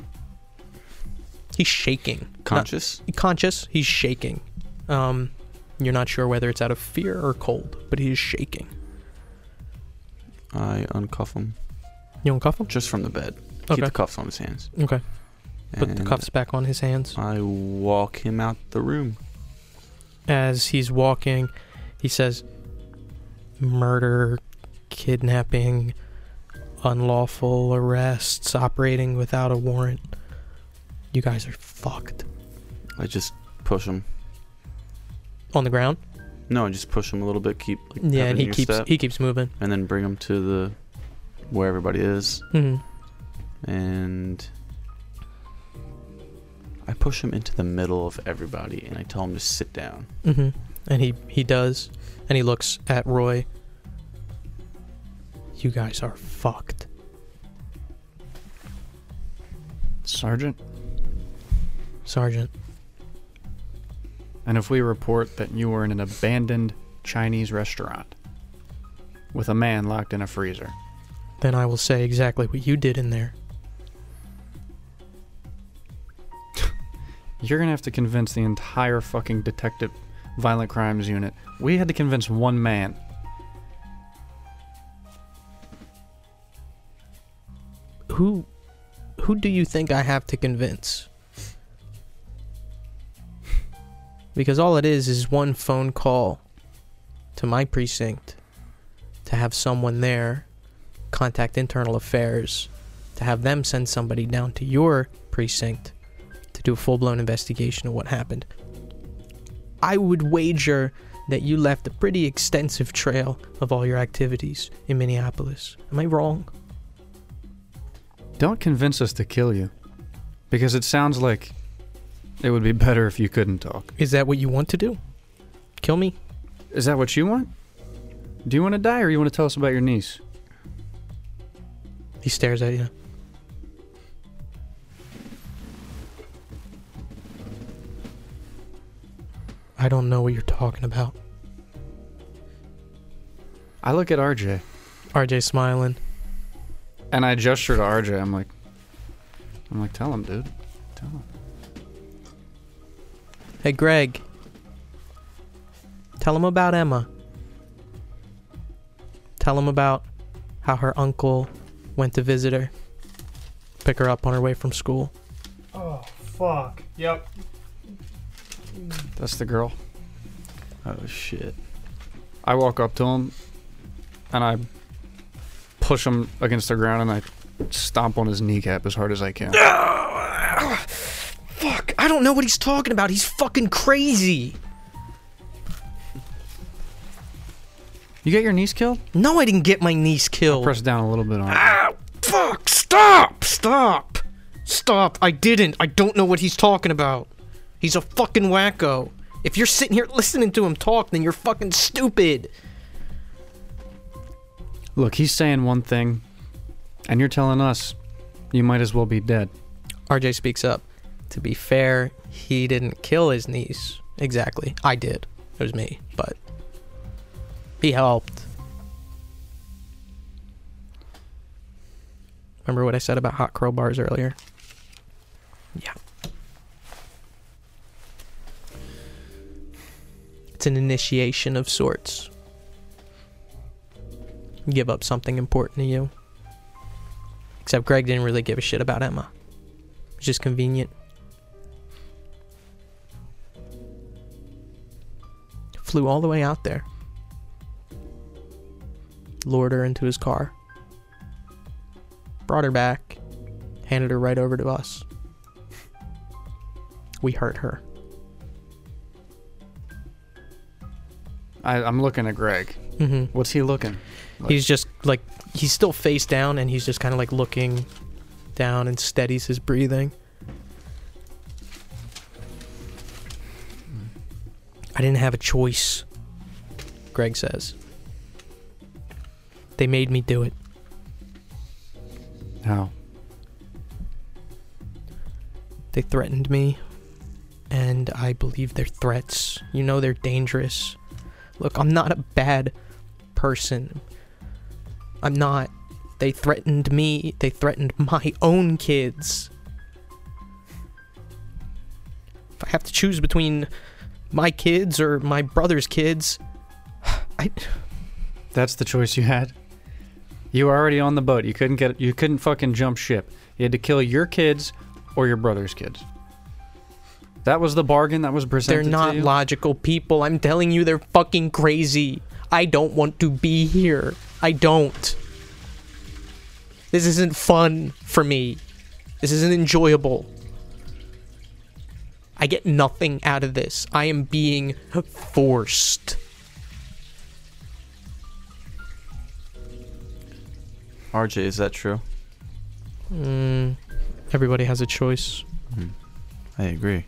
S2: He's shaking. Not-
S3: Conscious?
S2: conscious. He's shaking. Um, you're not sure whether it's out of fear or cold, but he is shaking.
S3: I uncuff him
S2: You uncuff him?
S3: just from the bed. Keep the cuffs on his hands.
S2: Okay. Put the cuffs back on his hands.
S3: I walk him out the room.
S2: As he's walking, he says, "Murder, kidnapping, unlawful arrests, operating without a warrant. You guys are fucked."
S3: I just push him.
S2: On the ground.
S3: No, I just push him a little bit. Keep like,
S2: Yeah, and he keeps
S3: step,
S2: he keeps moving.
S3: and then bring him to the where everybody is,
S2: hmm
S3: and I push him into the middle of everybody, and I tell him to sit down.
S2: hmm And he he does, and he looks at Roy. You guys are fucked.
S4: Sergeant?
S2: Sergeant.
S4: And if we report that you were in an abandoned Chinese restaurant with a man locked in a freezer,
S2: Then I will say exactly what you did in there.
S4: you're gonna have to convince the entire fucking detective violent crimes unit. We had to convince one man.
S2: Who who do you think I have to convince? Because all it is is one phone call to my precinct to have someone there contact internal affairs to have them send somebody down to your precinct to do a full-blown investigation of what happened. I would wager that you left a pretty extensive trail of all your activities in Minneapolis. Am I wrong?
S4: Don't convince us to kill you. Because it sounds like it would be better if you couldn't talk.
S2: Is that what you want to do? Kill me?
S4: Is that what you want? Do you want to die or you want to tell us about your niece?
S2: He stares at you. I don't know what you're talking about.
S4: I look at RJ
S2: RJ smiling.
S4: and I gesture to RJ. I'm like, I'm like, tell him, dude. Tell him.
S2: Hey, Greg. Tell him about Emma. Tell him about how her uncle went to visit her, pick her up on her way from school.
S5: Oh fuck. Yep.
S4: That's the girl.
S3: Oh shit!
S4: I walk up to him and I push him against the ground and I stomp on his kneecap as hard as I can.
S2: Fuck, I don't know what he's talking about. He's fucking crazy.
S4: You get your niece killed?
S2: No, I didn't get my niece killed.
S4: Press down a little bit on it.
S2: Ow! Fuck! Stop! Stop! Stop! I didn't. I don't know what he's talking about. He's a fucking wacko. If you're sitting here listening to him talk, then you're fucking stupid.
S4: Look, he's saying one thing, and you're telling us you might as well be dead.
S2: RJ speaks up. To be fair, he didn't kill his niece. Exactly. I did. It was me. But He helped. Remember what I said about hot crowbars earlier? Yeah. It's an initiation of sorts. Give up something important to you. Except Greg didn't really give a shit about Emma. It's just convenient. Flew all the way out there. Lured her into his car. Brought her back. Handed her right over to us. We hurt her.
S4: I, I'm looking at Greg.
S2: hmm
S4: What's he looking? Like-
S2: He's just like he's still face down and he's just kind of like looking down and steadies his breathing. I didn't have a choice, Greg says. They made me do it.
S4: How?
S2: They threatened me, and I believe their threats. You know they're dangerous. Look, I'm not a bad person. I'm not. They threatened me. They threatened my own kids. If I have to choose between my kids or my brother's kids, I
S4: That's the choice you had. You were already on the boat. You couldn't get. You couldn't fucking jump ship. You had to kill your kids or your brother's kids. That was the bargain that was presented.
S2: they're not logical people. I'm telling you, they're fucking crazy. I don't want to be here. I don't. This isn't fun for me. This isn't enjoyable. I get nothing out of this. I am being forced.
S3: RJ, is that true?
S2: Mm, everybody has a choice.
S3: I agree.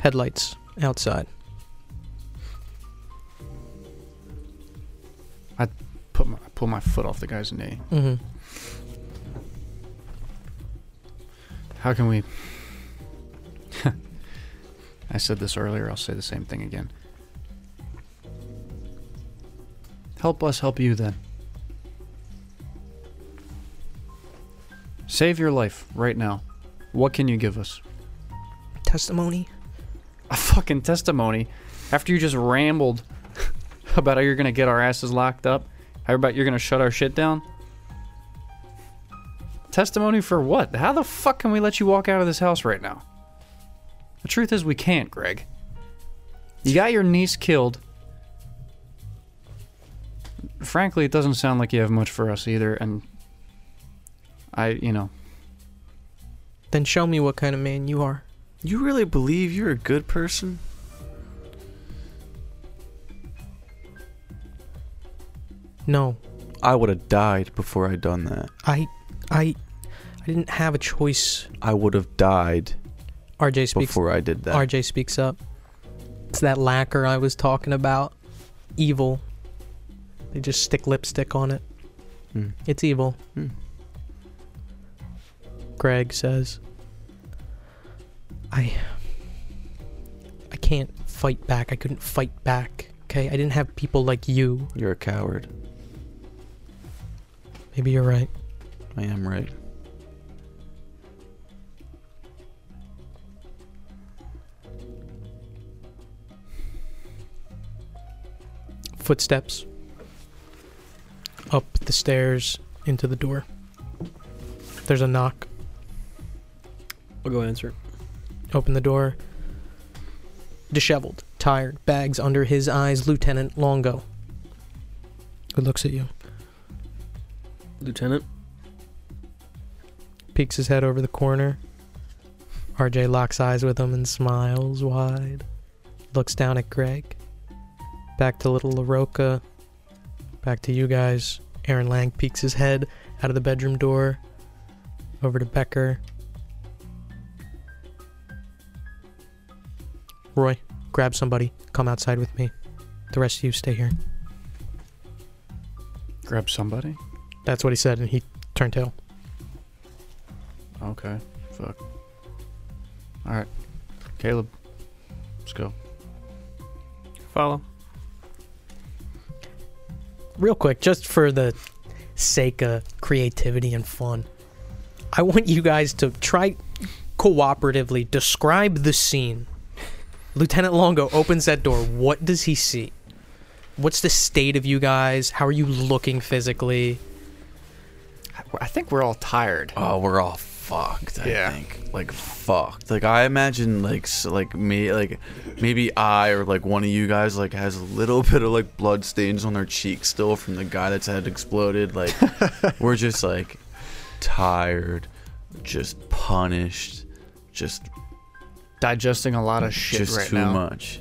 S2: Headlights outside.
S4: I put my, pull my foot off the guy's knee.
S2: hmm
S4: How can we? I said this earlier. I'll say the same thing again. Help us help you then. Save your life right now. What can you give us?
S2: Testimony.
S4: A fucking testimony after you just rambled about how you're gonna get our asses locked up, how about you're gonna shut our shit down. Testimony for what? How the fuck can we let you walk out of this house right now? The truth is, we can't, Greg. You got your niece killed. Frankly, it doesn't sound like you have much for us either, and I, you know,
S2: Then show me what kind of man you are.
S3: You really believe you're a good person?
S2: No,
S3: I would have died before I'd done that.
S2: I, I, I didn't have a choice.
S3: I would have died
S2: RJ speaks.
S3: before I did that.
S2: RJ speaks up. It's that lacquer I was talking about. Evil. They just stick lipstick on it.
S3: Hmm.
S2: It's evil.
S3: Hmm.
S2: Greg says, I. I can't fight back. I couldn't fight back. Okay? I didn't have people like you.
S3: You're a coward.
S2: Maybe you're right.
S3: I am right.
S2: Footsteps. Up the stairs into the door. There's a knock.
S6: I'll go answer
S2: Open the door. Disheveled, tired, bags under his eyes, Lieutenant Longo. Who looks at you,
S6: Lieutenant,
S2: peeks his head over the corner. RJ locks eyes with him and smiles wide. Looks down at Greg. Back to little LaRocca. Back to you guys. Aaron Lang peeks his head out of the bedroom door. Over to Becker. Roy, grab somebody. Come outside with me. The rest of you stay here.
S4: grab somebody.
S2: That's what he said, and he turned tail.
S4: Okay. Fuck. All right, Caleb. Let's go.
S5: Follow.
S2: Real quick, just for the sake of creativity and fun, I want you guys to try cooperatively describe the scene. Lieutenant Longo opens that door. What does he see? What's the state of you guys? How are you looking physically?
S4: I think we're all tired.
S3: Oh, we're all fucked. I
S4: Yeah.
S3: think like fucked. Like I imagine like s- like me like maybe I or like one of you guys like has a little bit of like blood stains on their cheek still from the guy that's head exploded. Like we're just like tired, just punished, just
S4: Digesting a lot of shit
S3: just
S4: right
S3: too
S4: now,
S3: much.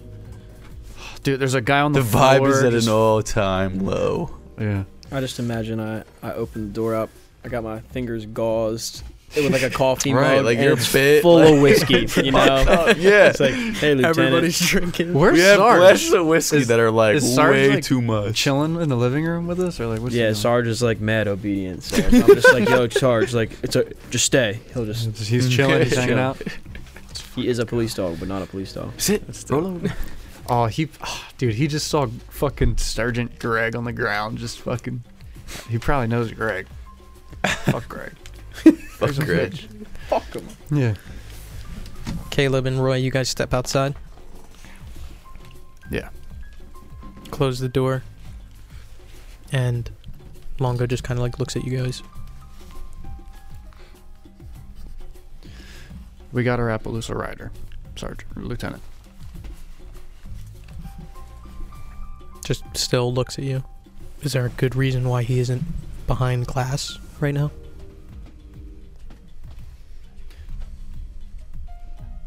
S4: dude. There's a guy on the,
S3: The vibe
S4: floor
S3: is at
S4: just-
S3: an all time low.
S4: Yeah.
S6: I just imagine I I opened the door up. I got my fingers gauzed. It was like a coffee
S3: Right,
S6: mug,
S3: like you're
S6: it's
S3: bit,
S6: full
S3: like-
S6: of whiskey. You know,
S3: yeah.
S6: it's like, hey, lieutenant.
S2: Everybody's drinking.
S4: Where's
S3: we have
S4: Sarge?
S3: glasses of whiskey
S4: Is-
S3: that are like
S4: is Sarge,
S3: way
S4: like,
S3: too much.
S4: Chilling in the living room with us, or like what's
S6: yeah,
S4: doing?
S6: Sarge is like mad obedient. So I'm just like, yo, Sarge, like it's a just stay. He'll just
S4: He's chilling. He's hanging out.
S6: He is a police dog, but not a police dog.
S3: Sit, roll over.
S4: Oh, he, oh, dude, he just saw fucking Sergeant Greg on the ground, just fucking. He probably knows Greg. Fuck Greg.
S3: Fuck
S4: Greg's
S3: Greg.
S4: bitch.
S6: Fuck him.
S4: Yeah.
S2: Caleb and Roy, you guys step outside.
S4: Yeah.
S2: Close the door. And Longo just kind of like looks at you guys.
S4: We got our Appaloosa rider, Sergeant, Lieutenant.
S2: Just still looks at you. Is there a good reason why he isn't behind glass right now?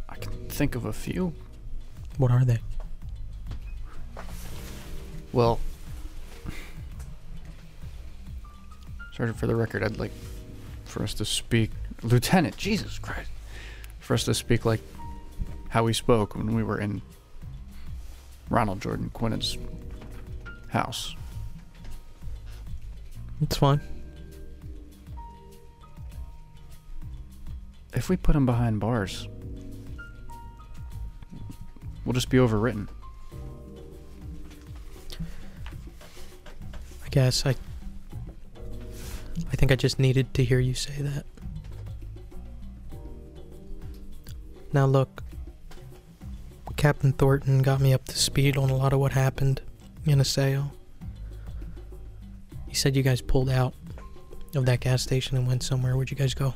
S4: I can think of a few.
S2: What are they?
S4: Well, Sergeant, for the record, I'd like for us to speak, Lieutenant. Jesus Christ, for us to speak like how we spoke when we were in Ronald Jordan Quinn's house.
S2: It's fine.
S4: If we put him behind bars, we'll just be overwritten.
S2: I guess I. I think I just needed to hear you say that. Now look, Captain Thornton got me up to speed on a lot of what happened in Aseo. He said you guys pulled out of that gas station and went somewhere. Where'd you guys go?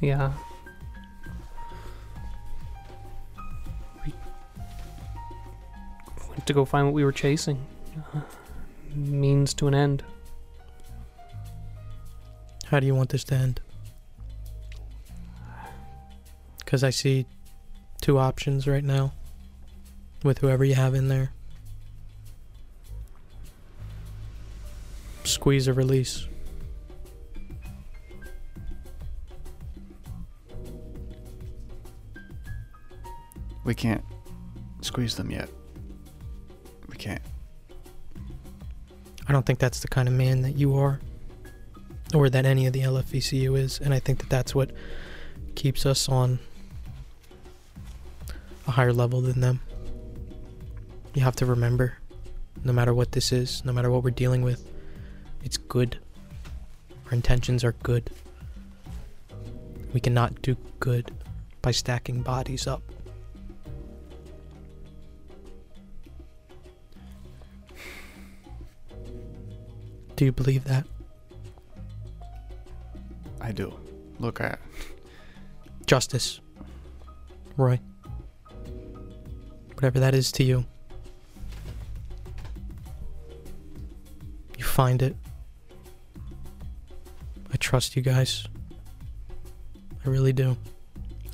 S5: Yeah. We went to go find what we were chasing. Uh, means to an end.
S2: How do you want this to end? Because I see two options right now with whoever you have in there. Squeeze or release.
S4: We can't squeeze them yet.
S2: I don't think that's the kind of man that you are, or that any of the LFVCU is, and I think that that's what keeps us on a higher level than them. You have to remember, no matter what this is, no matter what we're dealing with, it's good. Our intentions are good. We cannot do good by stacking bodies up. Do you believe that?
S4: I do. Look, at
S2: Justice. Roy. Whatever that is to you. You find it. I trust you guys. I really do.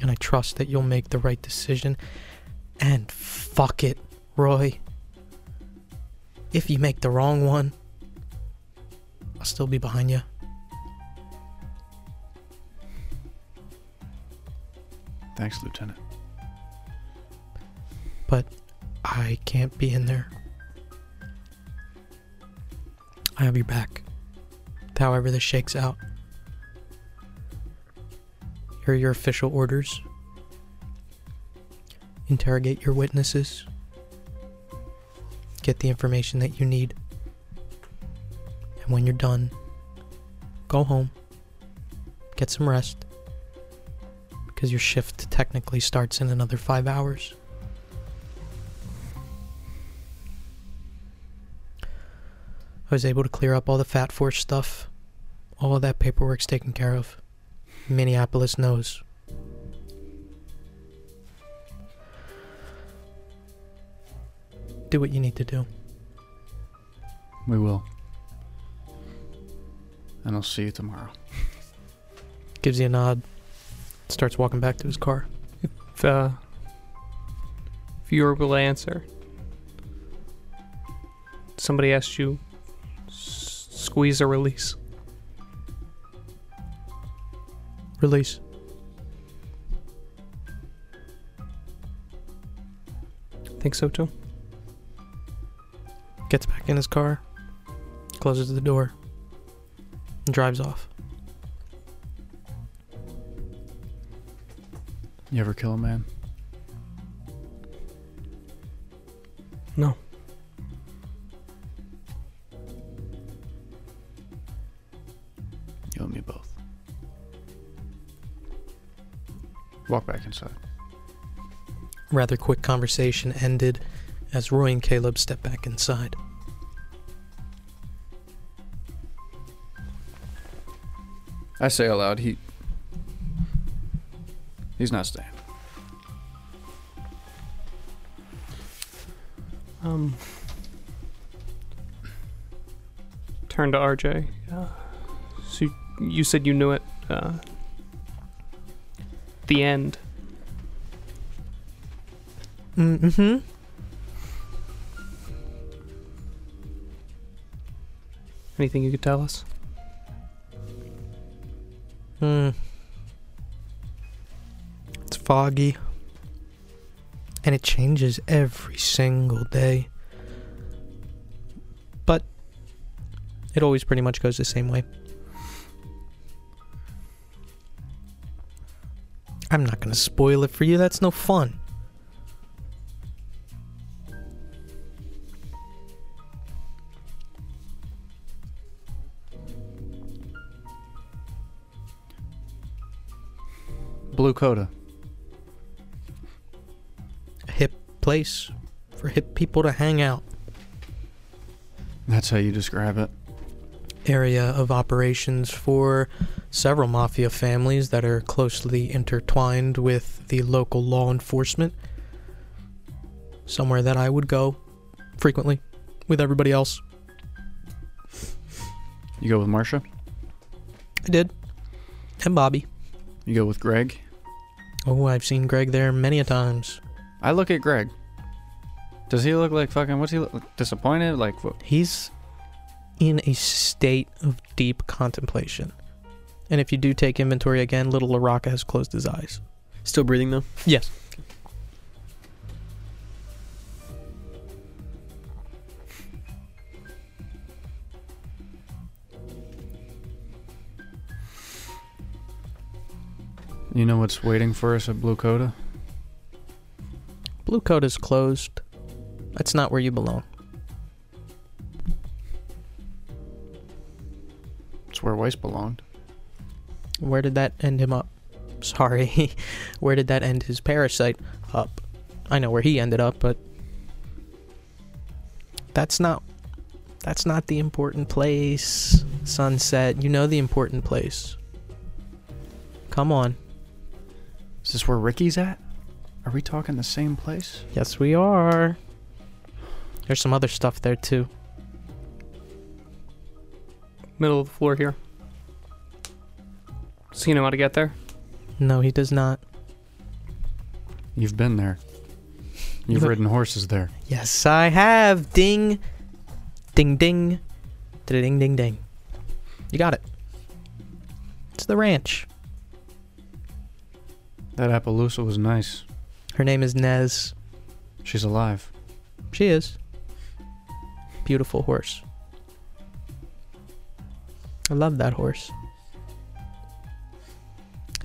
S2: And I trust that you'll make the right decision. And fuck it, Roy. If you make the wrong one, I'll still be behind you.
S4: thanks, Lieutenant.
S2: But I can't be in there. I have your back. However, this shakes out. Here are your official orders. Interrogate your witnesses. Get the information that you need. And when you're done, go home. Get some rest. Because your shift technically starts in another five hours. I was able to clear up all the Fat Force stuff. All that paperwork's taken care of. Minneapolis knows. Do what you need to do.
S4: We will. And I'll see you tomorrow.
S2: Gives you a nod. Starts walking back to his car.
S5: If, uh, if you were able to answer, somebody asked you, s- squeeze or release.
S2: Release.
S5: Think so too?
S2: Gets back in his car. Closes the door. And drives off.
S4: You ever kill a man?
S5: No.
S4: You and me both. Walk back inside.
S2: Rather quick conversation ended as Roy and Caleb step back inside.
S4: I say aloud, he. He's not staying.
S5: Um, turn to RJ. Uh, so you, you said you knew it. Uh, the end.
S2: Mm-hmm.
S5: Anything you could tell us?
S2: Hmm. It's foggy. And it changes every single day. But it always pretty much goes the same way. I'm not to spoil it for you. That's no fun.
S4: Blue Coda.
S2: A hip place for hip people to hang out.
S4: That's how you describe it.
S2: area of operations for several mafia families that are closely intertwined with the local law enforcement. Somewhere that I would go frequently with everybody else.
S4: You go with Marsha?
S2: I did. And Bobby.
S4: You go with Greg?
S2: Oh, I've seen Greg there many a times.
S4: I look at Greg. Does he look like fucking. What's he look disappointed? Like, what?
S2: He's in a state of deep contemplation. And if you do take inventory again, little LaRocca has closed his eyes.
S6: Still breathing though?
S2: Yes.
S4: You know what's waiting for us at Blue Coda?
S2: Blue Coda is closed. That's not where you belong.
S4: It's where Weiss belonged.
S2: Where did that end him up? Sorry. where did that end his parasite up? I know where he ended up, but that's not that's not the important place. Sunset, you know the important place. Come on.
S4: Is this where Ricky's at? Are we talking the same place?
S2: Yes, we are. There's some other stuff there too.
S5: Middle of the floor here. Does he know how to get there?
S2: No, he does not.
S4: You've been there. You've ridden horses there.
S2: Yes, I have. Ding. Ding ding. Ding ding ding. You got it. It's the ranch.
S4: That Appaloosa was nice.
S2: Her name is Nez.
S4: She's alive.
S2: She is. Beautiful horse. I love that horse.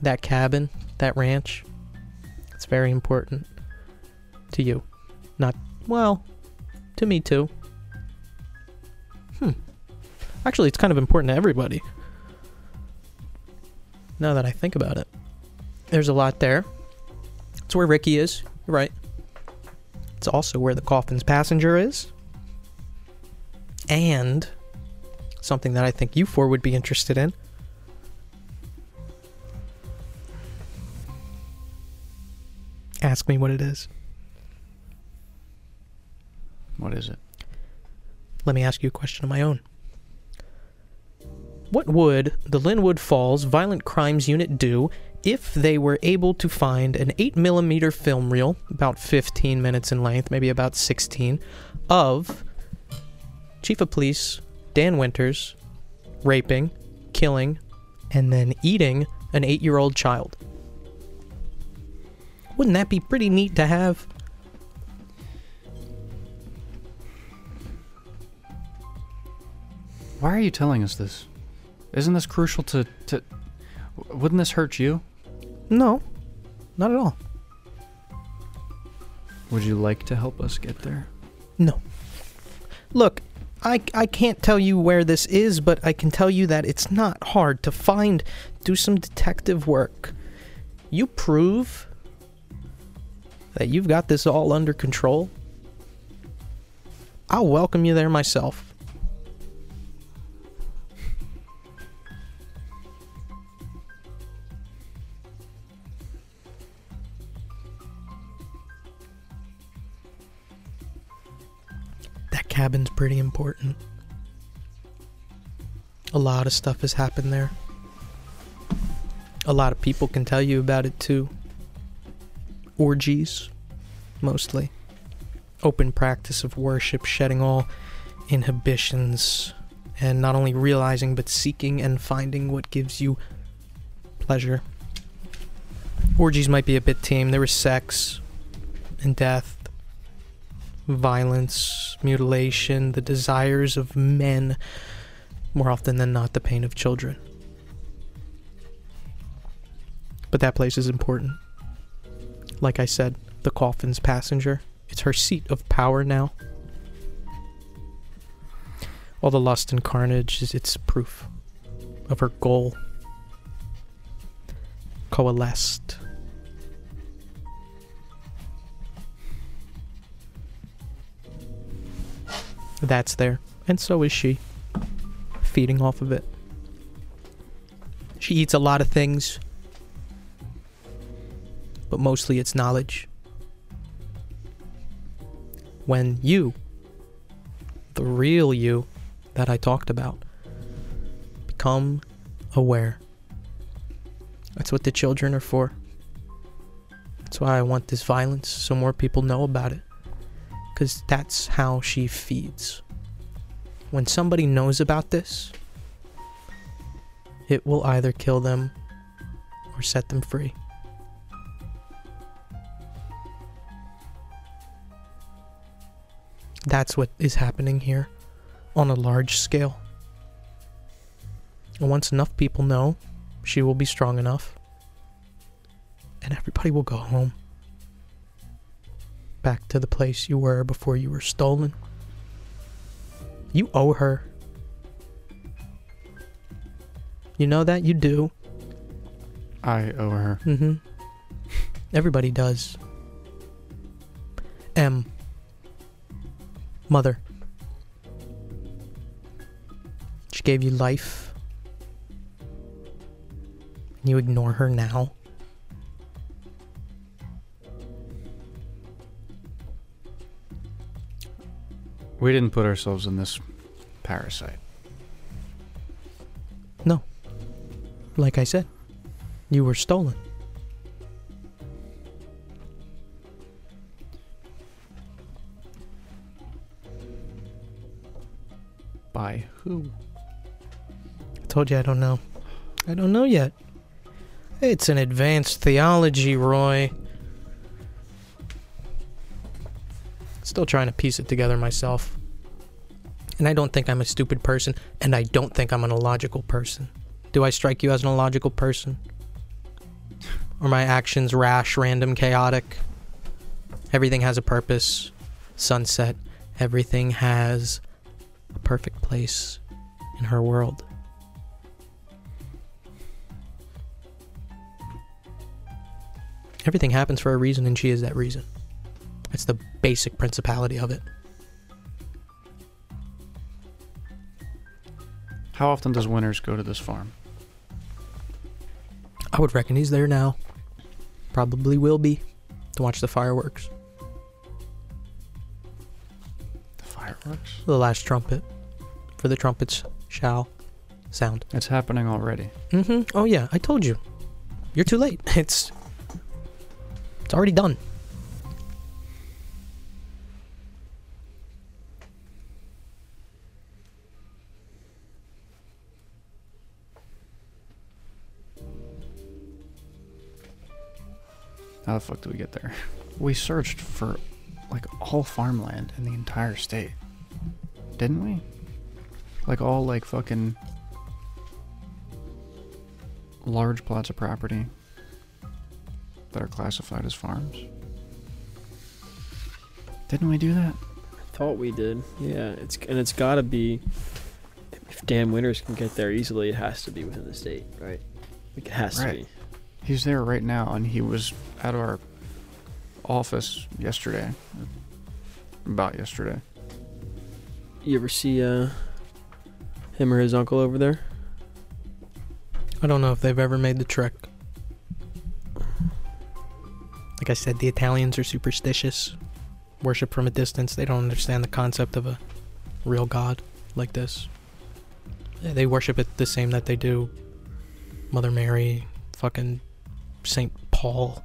S2: That cabin, that ranch. It's very important to you. Not, well, to me too. Hmm. Actually, it's kind of important to everybody. Now that I think about it, there's a lot there. It's where Ricky is. Right. It's also where the coffin's passenger is. And something that I think you four would be interested in. Ask me what it is.
S4: What is it?
S2: Let me ask you a question of my own. What would the Linwood Falls Violent Crimes Unit do if they were able to find an 8mm film reel, about 15 minutes in length, maybe about 16, of Chief of Police Dan Winters raping, killing, and then eating an eight year old child? Wouldn't that be pretty neat to have?
S4: Why are you telling us this? Isn't this crucial to to? Wouldn't this hurt you?
S2: No, not at all.
S4: Would you like to help us get there?
S2: No. Look, I, I can't tell you where this is, but I can tell you that it's not hard to find. Do some detective work. You prove that you've got this all under control. I'll welcome you there myself. Cabin's pretty important. A lot of stuff has happened there. A lot of people can tell you about it too. Orgies, mostly. Open practice of worship, shedding all inhibitions, and not only realizing but seeking and finding what gives you pleasure. Orgies might be a bit tame. There was sex and death, violence, mutilation, the desires of men, more often than not, the pain of children. But that place is important. Like I said, the coffin's passenger. It's her seat of power now. All the lust and carnage is its proof of her goal. Coalesced. That's there, and so is she, feeding off of it. She eats a lot of things, but mostly it's knowledge. When you, the real you that I talked about, become aware. That's what the children are for. That's why I want this violence so more people know about it. Because that's how she feeds. When somebody knows about this, it will either kill them or set them free. That's what is happening here on a large scale. And once enough people know, she will be strong enough. And everybody will go home. Back to the place you were before you were stolen. You owe her. You know that? You do.
S4: I owe her.
S2: Mm hmm. Everybody does. M. Mother. She gave you life. You ignore her now.
S4: We didn't put ourselves in this parasite.
S2: No. Like I said, you were stolen.
S4: By who?
S2: I told you I don't know. I don't know yet. It's an advanced theology, Roy. Still trying to piece it together myself. And I don't think I'm a stupid person, and I don't think I'm an illogical person. Do I strike you as an illogical person? Or my actions rash, random, chaotic? Everything has a purpose. Sunset. Everything has a perfect place in her world. Everything happens for a reason, and she is that reason. The basic principality of it.
S4: How often does Winters go to this farm?
S2: I would reckon he's there now. Probably will be to watch the fireworks.
S4: The fireworks?
S2: The last trumpet. For the trumpets shall sound.
S4: It's happening already.
S2: Mm-hmm. Oh yeah, I told you. You're too late. It's it's already done.
S4: The fuck do we get there? We searched for like all farmland in the entire state. Didn't we? Like all like fucking large plots of property that are classified as farms. Didn't we do that?
S6: I thought we did. Yeah, it's and it's got to be. If Dan Winters can get there easily, it has to be within the state, right? Like it has
S4: Right.
S6: to be.
S4: He's there right now, and he was at our office yesterday. About yesterday.
S6: You ever see uh him or his uncle over there?
S2: I don't know if they've ever made the trek. Like I said, the Italians are superstitious. Worship from a distance. They don't understand the concept of a real God like this. They worship it the same that they do Mother Mary, fucking Saint Paul.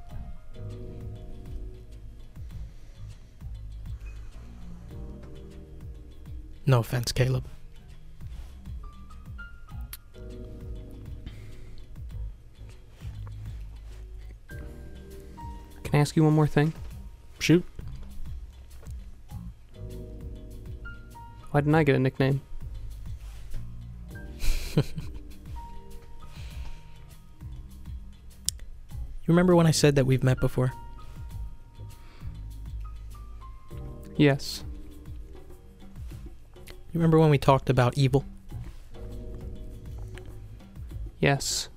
S2: No offense, Caleb.
S8: Can I ask you one more thing?
S2: Shoot.
S8: Why didn't I get a nickname?
S2: remember when I said that we've met before?
S8: Yes.
S2: You remember when we talked about evil?
S8: Yes.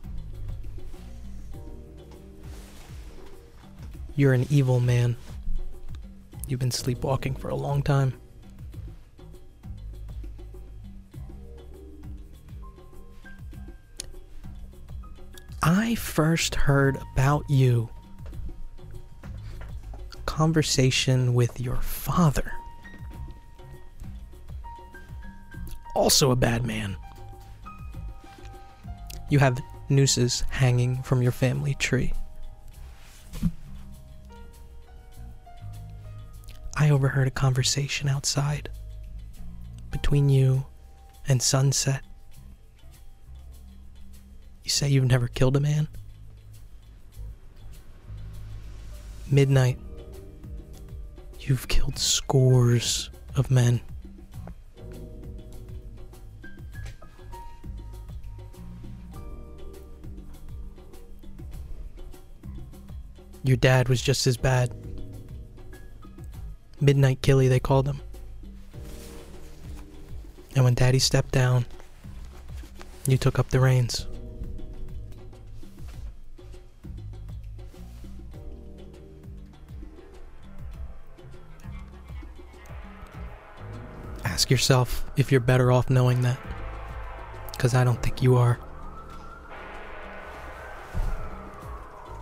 S2: You're an evil man. You've been sleepwalking for a long time. First heard about you. Conversation with your father. Also a bad man. You have nooses hanging from your family tree. I overheard a conversation outside between you and Sunset. Say you've never killed a man? Midnight. You've killed scores of men. Your dad was just as bad. Midnight Killy, they called him. And when Daddy stepped down, you took up the reins. Ask yourself if you're better off knowing that. Because I don't think you are.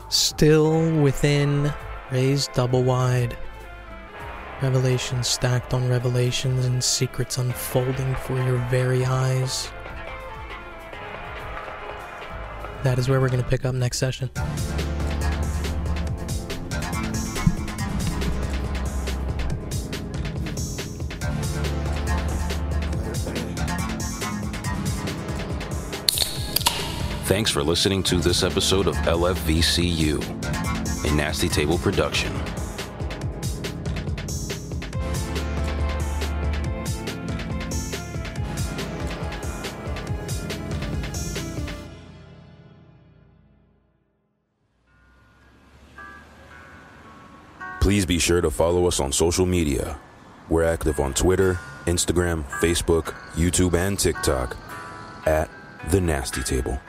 S2: Still within RJ's double wide. Revelations stacked on revelations and secrets unfolding before your very eyes. That is where we're going to pick up next session.
S1: Thanks for listening to this episode of LFVCU, a Nasty Table production. Please be sure to follow us on social media. We're active on Twitter, Instagram, Facebook, YouTube, and TikTok at The Nasty Table.